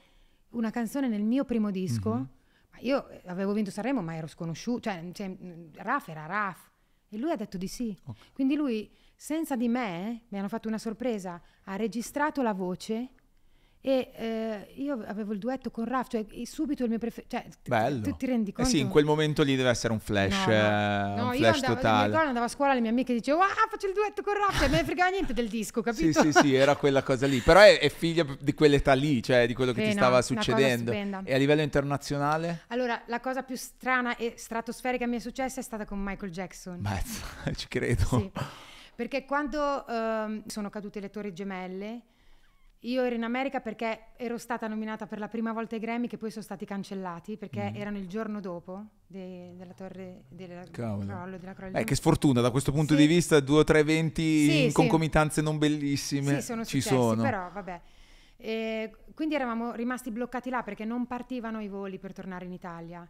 una canzone nel mio primo disco. Mhm. Ma io eh, avevo vinto Sanremo, ma ero sconosciuto, cioè, cioè, Raff era Raff e lui ha detto di sì. Ok. Quindi lui senza di me mi hanno fatto una sorpresa, ha registrato la voce e eh, io avevo il duetto con Raf, cioè subito il mio preferito. Cioè, Bello. Tu ti rendi Eh conto? sì, in quel momento lì deve essere un flash, No, no. eh, No, un io flash andavo, mi totale. ricordo, andavo a scuola, le mie amiche dicevano, ah, faccio il duetto con Raf, cioè, me ne fregava niente del disco, Sì, capito? sì, sì, era quella cosa lì. Però è, è figlia di quell'età lì, cioè di quello che Sì, ti no, stava succedendo. E a livello internazionale? Allora, la cosa più strana e stratosferica che mi è successa è stata con Michael Jackson. Beh, ci credo. Sì, perché quando ehm, sono cadute le torri gemelle, io ero in America perché ero stata nominata per la prima volta ai Grammy, che poi sono stati cancellati perché Mm. erano il giorno dopo de- della torre del Cavolo. crollo della crollo. Eh, che sfortuna da questo punto Sì. di vista, due o tre eventi Sì, in sì. concomitanze non bellissime Sì, sono ci successi, sono. però vabbè. E quindi eravamo rimasti bloccati là perché non partivano i voli per tornare in Italia.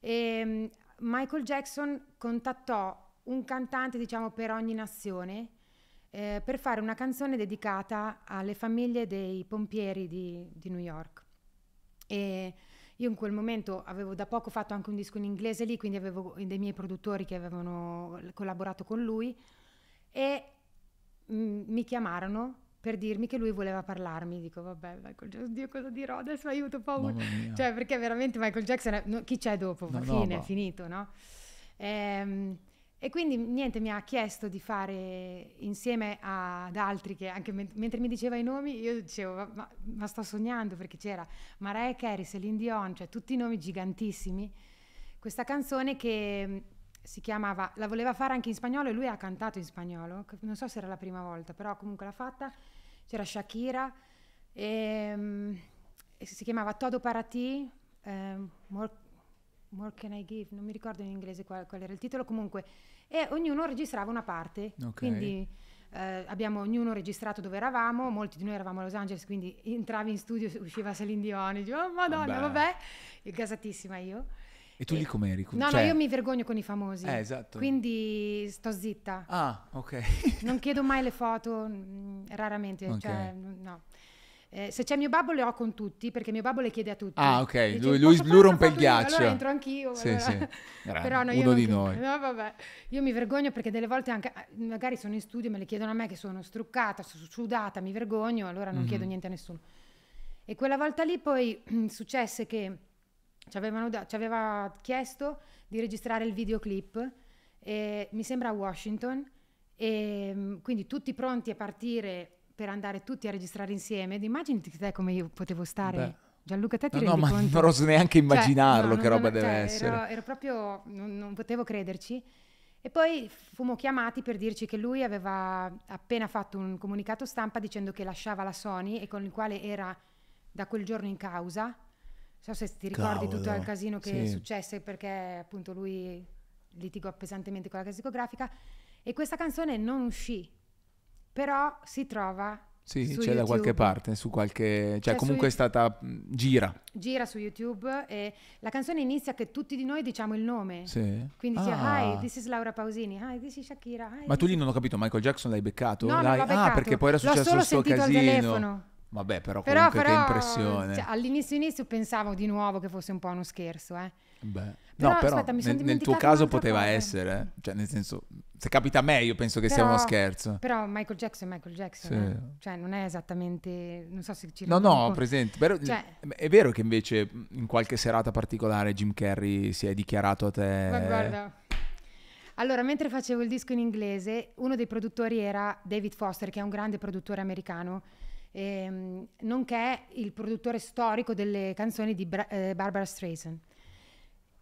E mm, Michael Jackson contattò un cantante, diciamo, per ogni nazione eh, per fare una canzone dedicata alle famiglie dei pompieri di, di New York. E io in quel momento avevo da poco fatto anche un disco in inglese lì, quindi avevo dei miei produttori che avevano collaborato con lui e mm, mi chiamarono per dirmi che lui voleva parlarmi. Dico, vabbè, Michael Jackson, Dio cosa dirò? Adesso aiuto, paura. Cioè, perché veramente Michael Jackson, è- no, chi c'è dopo? No, no, fine, ma- è finito, no? Ehm, e quindi niente, mi ha chiesto di fare insieme ad altri che anche men- mentre mi diceva i nomi io dicevo ma, ma- sto sognando perché c'era Mariah Carey, Celine Dion, cioè tutti i nomi gigantissimi. Questa canzone che mh, si chiamava, la voleva fare anche in spagnolo e lui ha cantato in spagnolo, non so se era la prima volta, però comunque l'ha fatta. C'era Shakira e, mh, e si chiamava Todo para ti, ehm, More More Can I Give, non mi ricordo in inglese qual, qual era il titolo comunque, e ognuno registrava una parte, Ok. quindi eh, abbiamo ognuno registrato dove eravamo, molti di noi eravamo a Los Angeles, quindi entravi in studio, usciva Celine Dion, e dicevo, oh madonna, Vabbè. vabbè, e gasatissima io. E tu lì com'eri? No, Cioè- no, io mi vergogno con i famosi. Eh, esatto. Quindi sto zitta. Ah, ok. Non chiedo mai le foto, mm, raramente. Ok. Cioè, n- no. Eh, se c'è mio babbo le ho con tutti, perché mio babbo le chiede a tutti. Ah, ok. Dice, Lui- lui- "Posso lui rompe il foto io?" ghiaccio. Allora entro anch'io. Sì, allora- sì. Però no, uno di noi. No, vabbè. Io mi vergogno perché delle volte anche, eh, magari sono in studio e me le chiedono a me che sono struccata, su- sudata, mi vergogno, allora non Mhm. chiedo niente a nessuno. E quella volta lì poi successe che ci, avevano da- ci aveva chiesto di registrare il videoclip, e mi sembra a Washington, e mm, quindi tutti pronti a partire per andare tutti a registrare insieme. Immaginati te come io potevo stare. Beh. Gianluca, te ti No, no, rendi ma conto? non oso neanche Cioè, immaginarlo no, che roba cioè, deve ero- essere. Ero, proprio, non, non potevo crederci. E poi fummo chiamati per dirci che lui aveva appena fatto un comunicato stampa dicendo che lasciava la Sony e con il quale era da quel giorno in causa. Non so se ti ricordi tutto Cavolo, il casino che sì. successe perché appunto lui litigò pesantemente con la casa discografica e questa canzone non uscì, però si trova Sì, c'è da qualche YouTube. parte, su qualche... Cioè, C'è su comunque è YouTube. stata... mh, gira. gira su YouTube e la canzone inizia che tutti di noi diciamo il nome. Sì. Quindi dice Ah. Hi, this is Laura Pausini, Hi, this is Shakira. Hi, Ma tu lì is-" non ho capito, Michael Jackson l'hai beccato? No, L'hai- l'ho Ah, beccato. perché poi era L'ho successo solo il suo sentito al casino. telefono. Vabbè, però Però, comunque però che impressione. cioè, all'inizio inizio pensavo di nuovo che fosse un po' uno scherzo, eh. Beh. Però, no, però aspetta, nel, nel tuo caso poteva cosa. essere, eh. cioè nel senso, se capita a me io penso che sia Però- uno scherzo. Però Michael Jackson è Michael Jackson, Sì. eh. cioè non è esattamente, non so se ci No, no, presente. Però- Cioè- è vero che invece in qualche serata particolare Jim Carrey si è dichiarato a te... Ma guarda. Allora, mentre facevo il disco in inglese, uno dei produttori era David Foster, che è un grande produttore americano, ehm, nonché il produttore storico delle canzoni di Bra- eh, Barbara Streisand.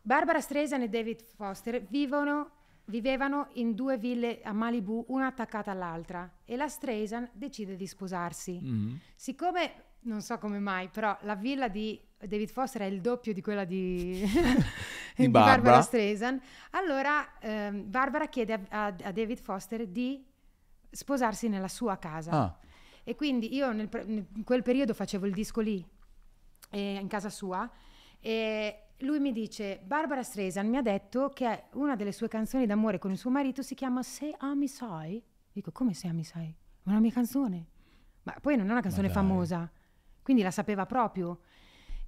Barbara Streisand e David Foster vivono, vivevano in due ville a Malibu, una attaccata all'altra, e la Streisand decide di sposarsi. Mhm. Siccome, non so come mai, però la villa di David Foster è il doppio di quella di, Di di Barbara. Barbara Streisand, allora ehm, Barbara chiede a, a- a David Foster di sposarsi nella sua casa. Ah, E quindi io nel in quel periodo facevo il disco lì, eh, in casa sua, e lui mi dice, Barbara Streisand mi ha detto che una delle sue canzoni d'amore con il suo marito si chiama Se ami sai. Dico, come Se ami sai? Ma è una mia canzone. Ma poi non è una canzone famosa, quindi la sapeva proprio.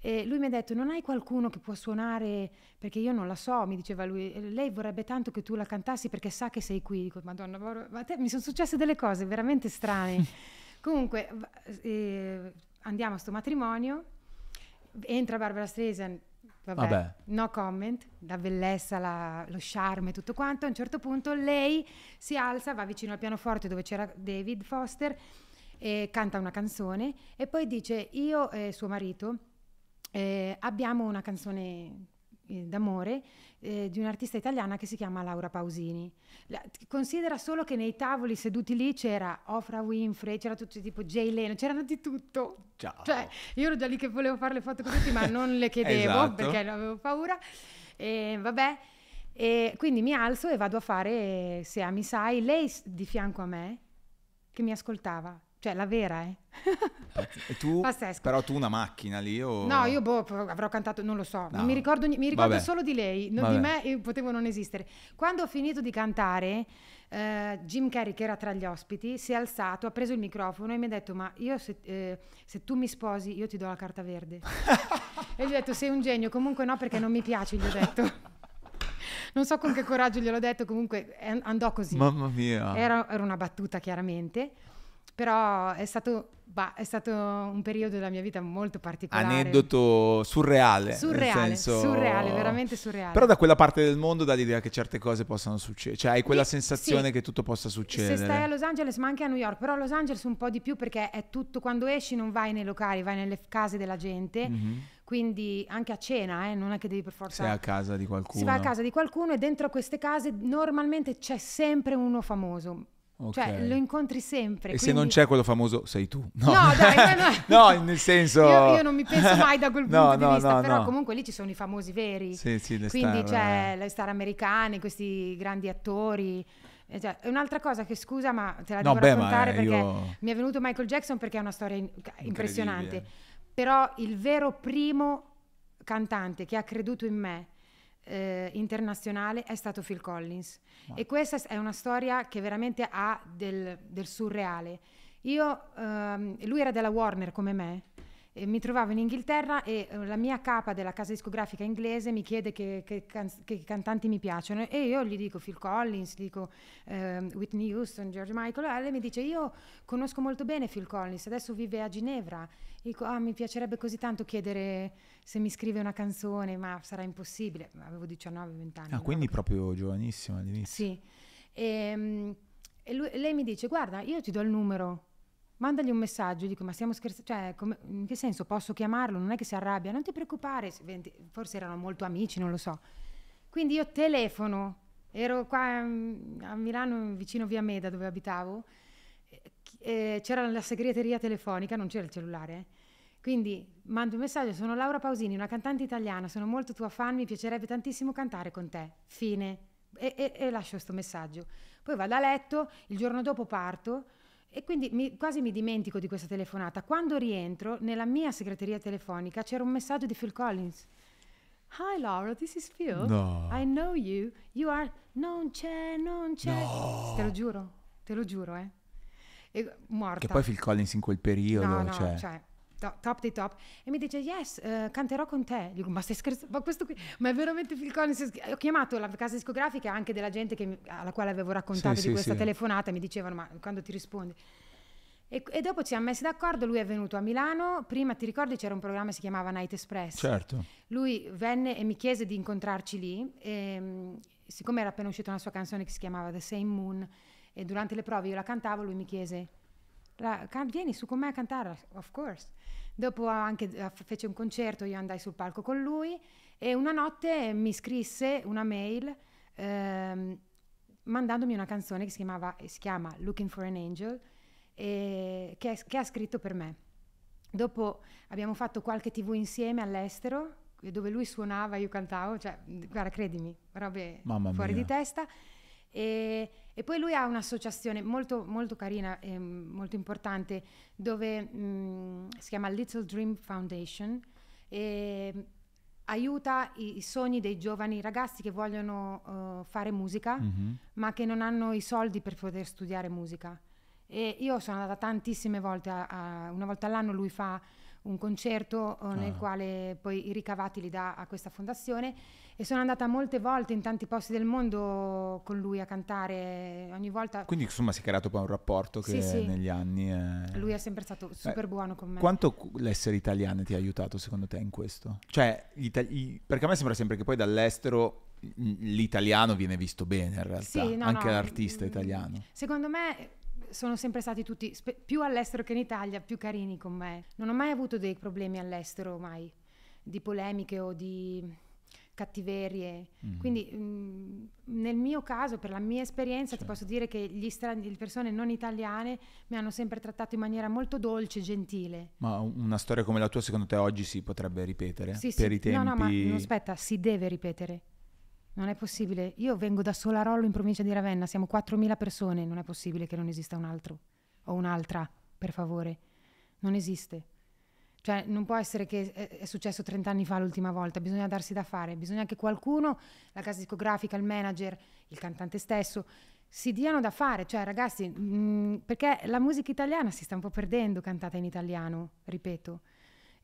E lui mi ha detto, non hai qualcuno che può suonare, perché io non la so, mi diceva lui, "E lei vorrebbe tanto che tu la cantassi perché sa che sei qui. Dico, madonna, ma te mi sono successe delle cose veramente strane. Comunque, eh, andiamo a sto matrimonio, entra Barbara Streisand, vabbè, Vabbè. no comment, la bellezza, la- lo charme, tutto quanto. A un certo punto lei si alza, va vicino al pianoforte dove c'era David Foster e canta una canzone e poi dice io e suo marito eh, abbiamo una canzone d'amore eh, di un'artista italiana che si chiama Laura Pausini. La- considera solo che nei tavoli seduti lì c'era Ofra Winfrey, c'era tutto tipo Jay Leno, c'erano di tutto. ciao. Cioè, io ero già lì che volevo fare le foto con tutti, ma non le chiedevo Esatto. perché avevo paura. E vabbè, e quindi mi alzo e vado a fare Se ami sai, lei di fianco a me che mi ascoltava, cioè la vera, eh. E tu, Pazzesco. però tu una macchina lì o... No, io boh, avrò cantato, non lo so, No. mi ricordo, mi ricordo Vabbè. solo di lei, non di me io potevo non esistere. Quando ho finito di cantare, eh, Jim Carrey, che era tra gli ospiti, si è alzato, ha preso il microfono e mi ha detto, ma io se, eh, se tu mi sposi, io ti do la carta verde. e gli ho detto, sei un genio, comunque no perché non mi piaci, gli ho detto. non so con che coraggio gliel'ho detto, comunque andò così. Mamma mia. Era, era una battuta chiaramente, però è stato, bah, è stato un periodo della mia vita molto particolare. Aneddoto surreale. Surreale, senso- surreale, veramente surreale. Però da quella parte del mondo dà l'idea che certe cose possano succedere. Cioè hai quella Sì, sensazione sì. che tutto possa succedere. Se stai a Los Angeles, ma anche a New York, però a Los Angeles un po' di più perché è tutto, quando esci non vai nei locali, vai nelle case della gente, Mhm. quindi anche a cena, eh, non è che devi per forza... Sei a casa di qualcuno. si va a casa di qualcuno e dentro queste case normalmente c'è sempre uno famoso, Ok. cioè lo incontri sempre. E se quindi- non c'è quello famoso, sei tu. No, dai, no, no, nel senso... Io, io non mi penso mai da quel punto No, di no, vista, no, però no. comunque lì ci sono i famosi veri. Sì, sì, le Quindi star, c'è eh. le star americane, questi grandi attori. Eh, cioè, un'altra cosa che scusa, ma te la No, devo beh, raccontare eh, perché io- mi è venuto Michael Jackson perché è una storia in- impressionante. Però il vero primo cantante che ha creduto in me eh, internazionale è stato Phil Collins. E questa è una storia che veramente ha del, del surreale. Io, ehm, lui era della Warner come me, e mi trovavo in Inghilterra e eh, la mia capa della casa discografica inglese mi chiede che, che can- che cantanti mi piacciono e io gli dico Phil Collins, gli dico ehm, Whitney Houston, George Michael e lei mi dice io conosco molto bene Phil Collins, adesso vive a Ginevra. Dico ah, mi piacerebbe così tanto chiedere se mi scrive una canzone, ma sarà impossibile. Avevo 19-20 anni. Ah, una quindi proprio giovanissimo all'inizio. Sì. E, e lui- lei mi dice guarda io ti do il numero. Mandagli un messaggio, Io dico ma stiamo scherzando, cioè come- in che senso posso chiamarlo? Non è che si arrabbia, non ti preoccupare, forse erano molto amici, non lo so. Quindi io telefono, ero qua mm, a Milano vicino via Meda dove abitavo, eh, c'era la segreteria telefonica, non c'era il cellulare. eh. Quindi mando un messaggio, sono Laura Pausini, una cantante italiana, sono molto tua fan, mi piacerebbe tantissimo cantare con te. Fine. E, e- e lascio questo messaggio. Poi vado a letto, il giorno dopo parto e quindi mi- quasi mi dimentico di questa telefonata. Quando rientro, nella mia segreteria telefonica c'era un messaggio di Phil Collins. Hi Laura, this is Phil. No. I know you. You are... Non c'è, non c'è. Te lo giuro, te lo giuro, eh. E, morta. Che poi Phil Collins in quel periodo, No, no, cioè... cioè, to- top dei top. E mi dice, yes, eh, canterò con te. Gli dico, ma stai scherzando? Ma questo qui, ma è veramente Phil Collins? Ho chiamato la casa discografica anche della gente che alla quale avevo raccontato Sì, di sì, questa sì. telefonata mi dicevano, ma quando ti rispondi? E, e dopo ci siamo messi d'accordo, lui è venuto a Milano, prima ti ricordi c'era un programma che si chiamava Night Express? Certo. Lui venne e mi chiese di incontrarci lì, e, mm, siccome era appena uscita una sua canzone che si chiamava The Same Moon, e durante le prove io la cantavo, lui mi chiese, "La- can- vieni su con me a cantare, of course. Dopo anche eh, fece un concerto, io andai sul palco con lui e una notte mi scrisse una mail ehm, mandandomi una canzone che si, chiamava, si chiama Looking for an Angel, e- che, che ha scritto per me. Dopo abbiamo fatto qualche tv insieme all'estero, dove lui suonava, io cantavo, cioè, guarda, credimi, robe Mamma fuori mia. di testa. E, e poi lui ha un'associazione molto, molto carina e molto importante dove mm, si chiama Little Dream Foundation e aiuta i, i sogni dei giovani ragazzi che vogliono eh, fare musica Mhm. ma che non hanno i soldi per poter studiare musica. E io sono andata tantissime volte, a, a- una volta all'anno lui fa un concerto eh, nel Ah. quale poi i ricavati li dà a questa fondazione e sono andata molte volte in tanti posti del mondo con lui a cantare, ogni volta Quindi insomma si è creato poi un rapporto che Sì, sì. negli anni... è- lui è sempre stato super Eh, buono con me. Quanto l'essere italiana ti ha aiutato secondo te in questo? Cioè, gli ita- i- perché a me sembra sempre che poi dall'estero l'italiano viene visto bene in realtà, Sì, no, anche no, l'artista mm, italiano. Secondo me sono sempre stati tutti, spe- più all'estero che in Italia, più carini con me. Non ho mai avuto dei problemi all'estero, mai, di polemiche o di cattiverie. Mm. Quindi mm, nel mio caso, per la mia esperienza, ti Certo. posso dire che gli strani- le persone non italiane mi hanno sempre trattato in maniera molto dolce e gentile. Ma un- una storia come la tua secondo te oggi si potrebbe ripetere? Sì, per sì. i tempi... No, no, ma no, aspetta, si deve ripetere. Non è possibile. Io vengo da Solarollo in provincia di Ravenna, siamo 4.000 persone, non è possibile che non esista un altro o un'altra, per favore. Non esiste. Cioè, non può essere che è, è successo 30 anni fa l'ultima volta, bisogna darsi da fare, bisogna che qualcuno, la casa discografica, il manager, il cantante stesso, si diano da fare. Cioè, ragazzi, mm, perché la musica italiana si sta un po' perdendo cantata in italiano, ripeto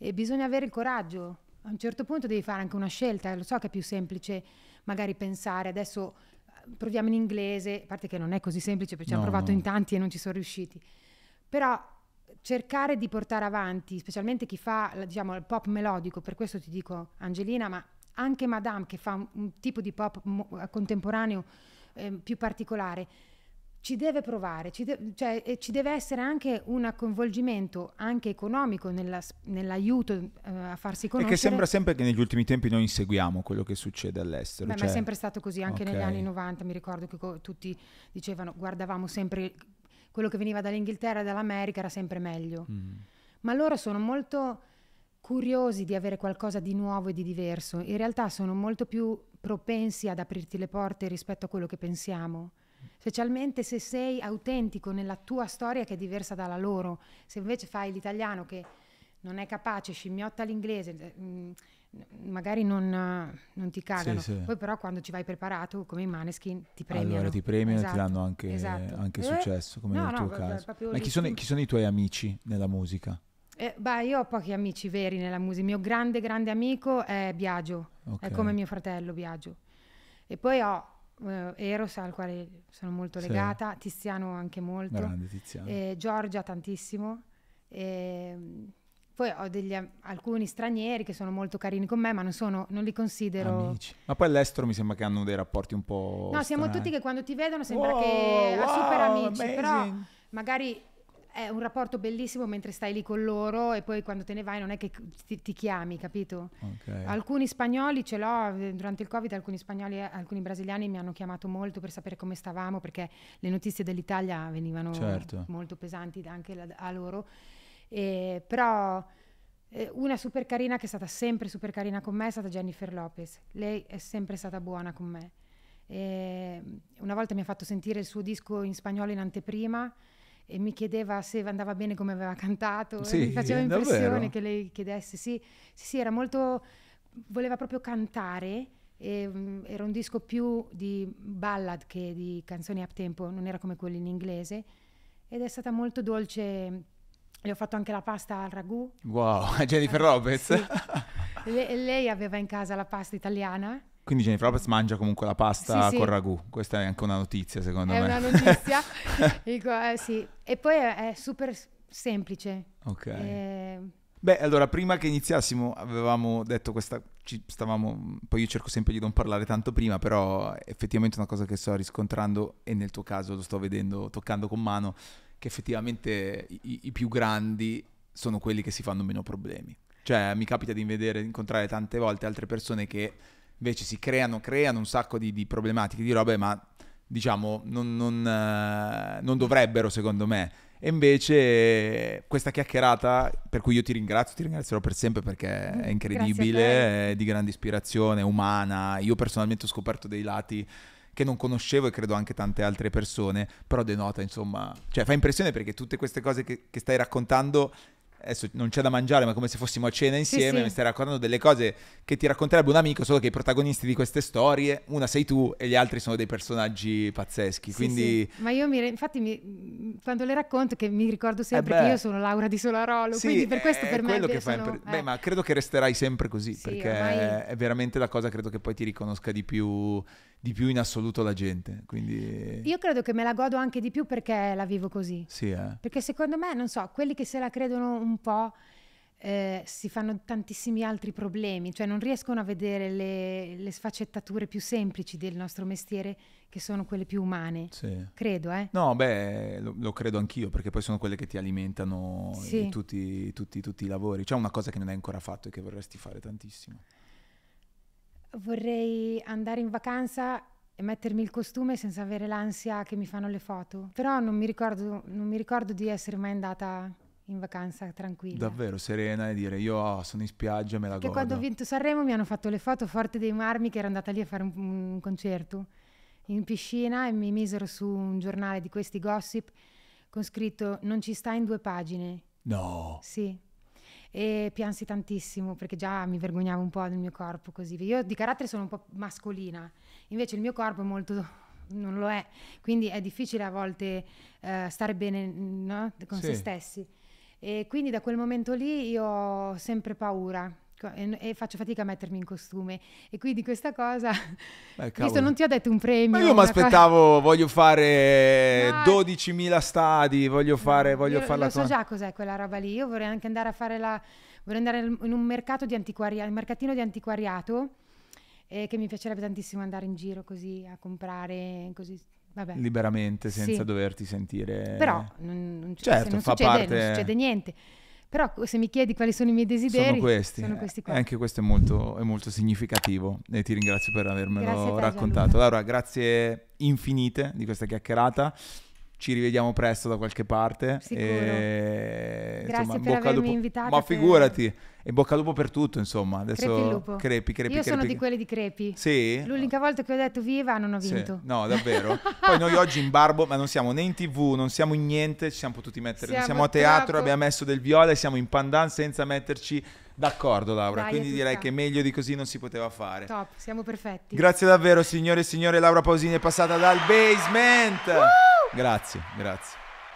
e bisogna avere il coraggio. A un certo punto devi fare anche una scelta, lo so che è più semplice magari pensare adesso eh, proviamo in inglese, a parte che non è così semplice perché ci hanno No, provato no. in tanti e non ci sono riusciti. Però cercare di portare avanti, specialmente chi fa diciamo, il pop melodico, per questo ti dico Angelina, ma anche Madame che fa un, un tipo di pop mo- contemporaneo eh, più particolare, ci deve provare, ci, de- cioè, e ci deve essere anche un coinvolgimento anche economico nella nell'aiuto eh, a farsi conoscere. che sembra sempre che negli ultimi tempi noi inseguiamo quello che succede all'estero. Beh, ma cioè- è sempre stato così anche negli Ok. anni 90, mi ricordo che co- tutti dicevano guardavamo sempre quello che veniva dall'Inghilterra e dall'America era sempre meglio. Mm. Ma loro sono molto curiosi di avere qualcosa di nuovo e di diverso. In realtà sono molto più propensi ad aprirti le porte rispetto a quello che pensiamo. Specialmente se sei autentico nella tua storia che è diversa dalla loro. Se invece fai l'italiano che non è capace, scimmiotta l'inglese, eh, mm, magari non, non ti cagano. Sì, sì. Poi però quando ci vai preparato, come i Maneskin, ti premiano. Allora ti premiano e ti Esatto, danno anche, esatto. anche Eh, successo, come no, nel no, tuo caso. Ma chi sono, chi sono i tuoi amici nella musica? Eh, beh, io ho pochi amici veri nella musica. Il mio grande, grande amico è Biagio, Ok. è come mio fratello Biagio. E poi ho eh, Eros, al quale sono molto Sì. legata, Tiziano anche molto, Grande Tiziano. e Giorgia tantissimo. E, mm, poi ho degli, alcuni stranieri che sono molto carini con me, ma non, sono, non li considero... Amici. Ma poi all'estero mi sembra che hanno dei rapporti un po'. No, siamo strani. tutti che quando ti vedono sembra Wow, che wow, super amici, però amazing. magari è un rapporto bellissimo mentre stai lì con loro e poi quando te ne vai non è che ti, ti chiami, capito? Ok. Alcuni spagnoli ce l'ho, eh, durante il Covid alcuni spagnoli e alcuni brasiliani mi hanno chiamato molto per sapere come stavamo perché le notizie dell'Italia venivano Certo. molto pesanti anche la- a loro. E, però eh, una super carina che è stata sempre super carina con me è stata Jennifer Lopez. Lei è sempre stata buona con me. E una volta mi ha fatto sentire il suo disco in spagnolo in anteprima e mi chiedeva se andava bene come aveva cantato Sì, mi faceva davvero? impressione che lei chiedesse sì, sì, sì, era molto voleva proprio cantare e, mm, era un disco più di ballad che di canzoni up tempo, non era come quelli in inglese ed è stata molto dolce. Le ho fatto anche la pasta al ragù. Wow, Jennifer Eh, Lopez. sì. Le- lei aveva in casa la pasta italiana. Quindi Jennifer Lopez mangia comunque la pasta Sì, sì. con ragù. Questa è anche una notizia, secondo È me. una notizia. Dico, eh, sì. E poi è, è super semplice. ok. Eh, Beh, allora, prima che iniziassimo avevamo detto questa, ci stavamo, poi io cerco sempre di non parlare tanto prima, però effettivamente è una cosa che sto riscontrando e nel tuo caso lo sto vedendo, toccando con mano, che effettivamente i, i più grandi sono quelli che si fanno meno problemi. Cioè, mi capita di vedere, di incontrare tante volte altre persone che invece si creano, creano un sacco di, di problematiche, di robe, ma diciamo non, non, eh, non dovrebbero secondo me. E invece questa chiacchierata, per cui io ti ringrazio, ti ringrazierò per sempre perché è a incredibile, è di grande ispirazione, umana. Io personalmente ho scoperto dei lati che non conoscevo e credo anche tante altre persone, però denota insomma, cioè fa impressione perché tutte queste cose che, che stai raccontando, adesso non c'è da mangiare ma come se fossimo a cena insieme, sì. mi stai raccontando delle cose che ti racconterebbe un amico, solo che i protagonisti di queste storie, una sei tu e gli altri sono dei personaggi pazzeschi, quindi... Ma io mi, re- infatti mi- quando le racconto che mi ricordo sempre Eh che io sono Laura di Solarolo, quindi per questo per me che sono- impre- eh. Beh, ma credo che resterai sempre così, Sì, perché ormai- è veramente la cosa credo che poi ti riconosca di più, di più in assoluto la gente. Quindi Io credo che me la godo anche di più perché la vivo così. sì, eh. Perché secondo me, non so, quelli che se la credono un po' eh, si fanno tantissimi altri problemi, cioè non riescono a vedere le, le sfaccettature più semplici del nostro mestiere, che sono quelle più umane. sì. Credo, eh. No, beh, lo, lo credo anch'io, perché poi sono quelle che ti alimentano Sì. i- tutti, tutti- tutti i lavori. C'è una cosa che non hai ancora fatto e che vorresti fare tantissimo. Vorrei andare in vacanza e mettermi il costume senza avere l'ansia che mi fanno le foto. Però non mi ricordo, non mi ricordo di essere mai andata in vacanza tranquilla. Davvero, serena e dire io oh, sono in spiaggia me la Che godo. quando ho vinto Sanremo mi hanno fatto le foto forte dei marmi che ero andata lì a fare un, un concerto in piscina e mi misero su un giornale di questi gossip con scritto non ci sta in due pagine. No, Sì. E piansi tantissimo perché già mi vergognavo un po' del mio corpo così. Io di carattere sono un po' mascolina, invece il mio corpo è molto non lo è, quindi è difficile a volte eh, stare bene no? con Sì. se stessi. E quindi da quel momento lì io ho sempre paura e, e faccio fatica a mettermi in costume. E quindi questa cosa, Beh, visto non ti ho detto un premio. Ma io mi una cosa- aspettavo, voglio fare No, 12.000 stadi, voglio fare, voglio io farla lo so già cos'è quella roba lì. Io vorrei anche andare a fare la. Vorrei andare in un mercato di antiquariato, un mercatino di antiquariato. E che mi piacerebbe tantissimo andare in giro così a comprare così. Vabbè. liberamente senza Sì. doverti sentire... Però non, non, Certo, non succede, parte- non succede niente. Però se mi chiedi quali sono i miei desideri, sono questi. sono questi qua. Anche questo è molto, è molto significativo e ti ringrazio per avermelo te, raccontato. Gianluca. Allora, grazie infinite di questa chiacchierata. Ci rivediamo presto da qualche parte. Sicuro. E, Grazie insomma, per avermi lupo. invitato, Ma per- figurati, e bocca al lupo per tutto, insomma. Adesso Crepi lupo. crepi, crepi, Io sono crepi. di quelli di crepi. Sì? L'unica volta che ho detto viva non ho Sì. vinto. No, davvero. Poi noi oggi in Barbo, ma non siamo né in tv, non siamo in niente, ci siamo potuti mettere, non Siamo siamo a teatro, troppo- abbiamo messo del viola e siamo in pandan senza metterci d'accordo, Laura. Dai, Quindi direi che meglio di così non si poteva fare. Top, siamo perfetti. Grazie davvero, signore e signore. Laura Pausini è passata dal basement. Grazie, grazie.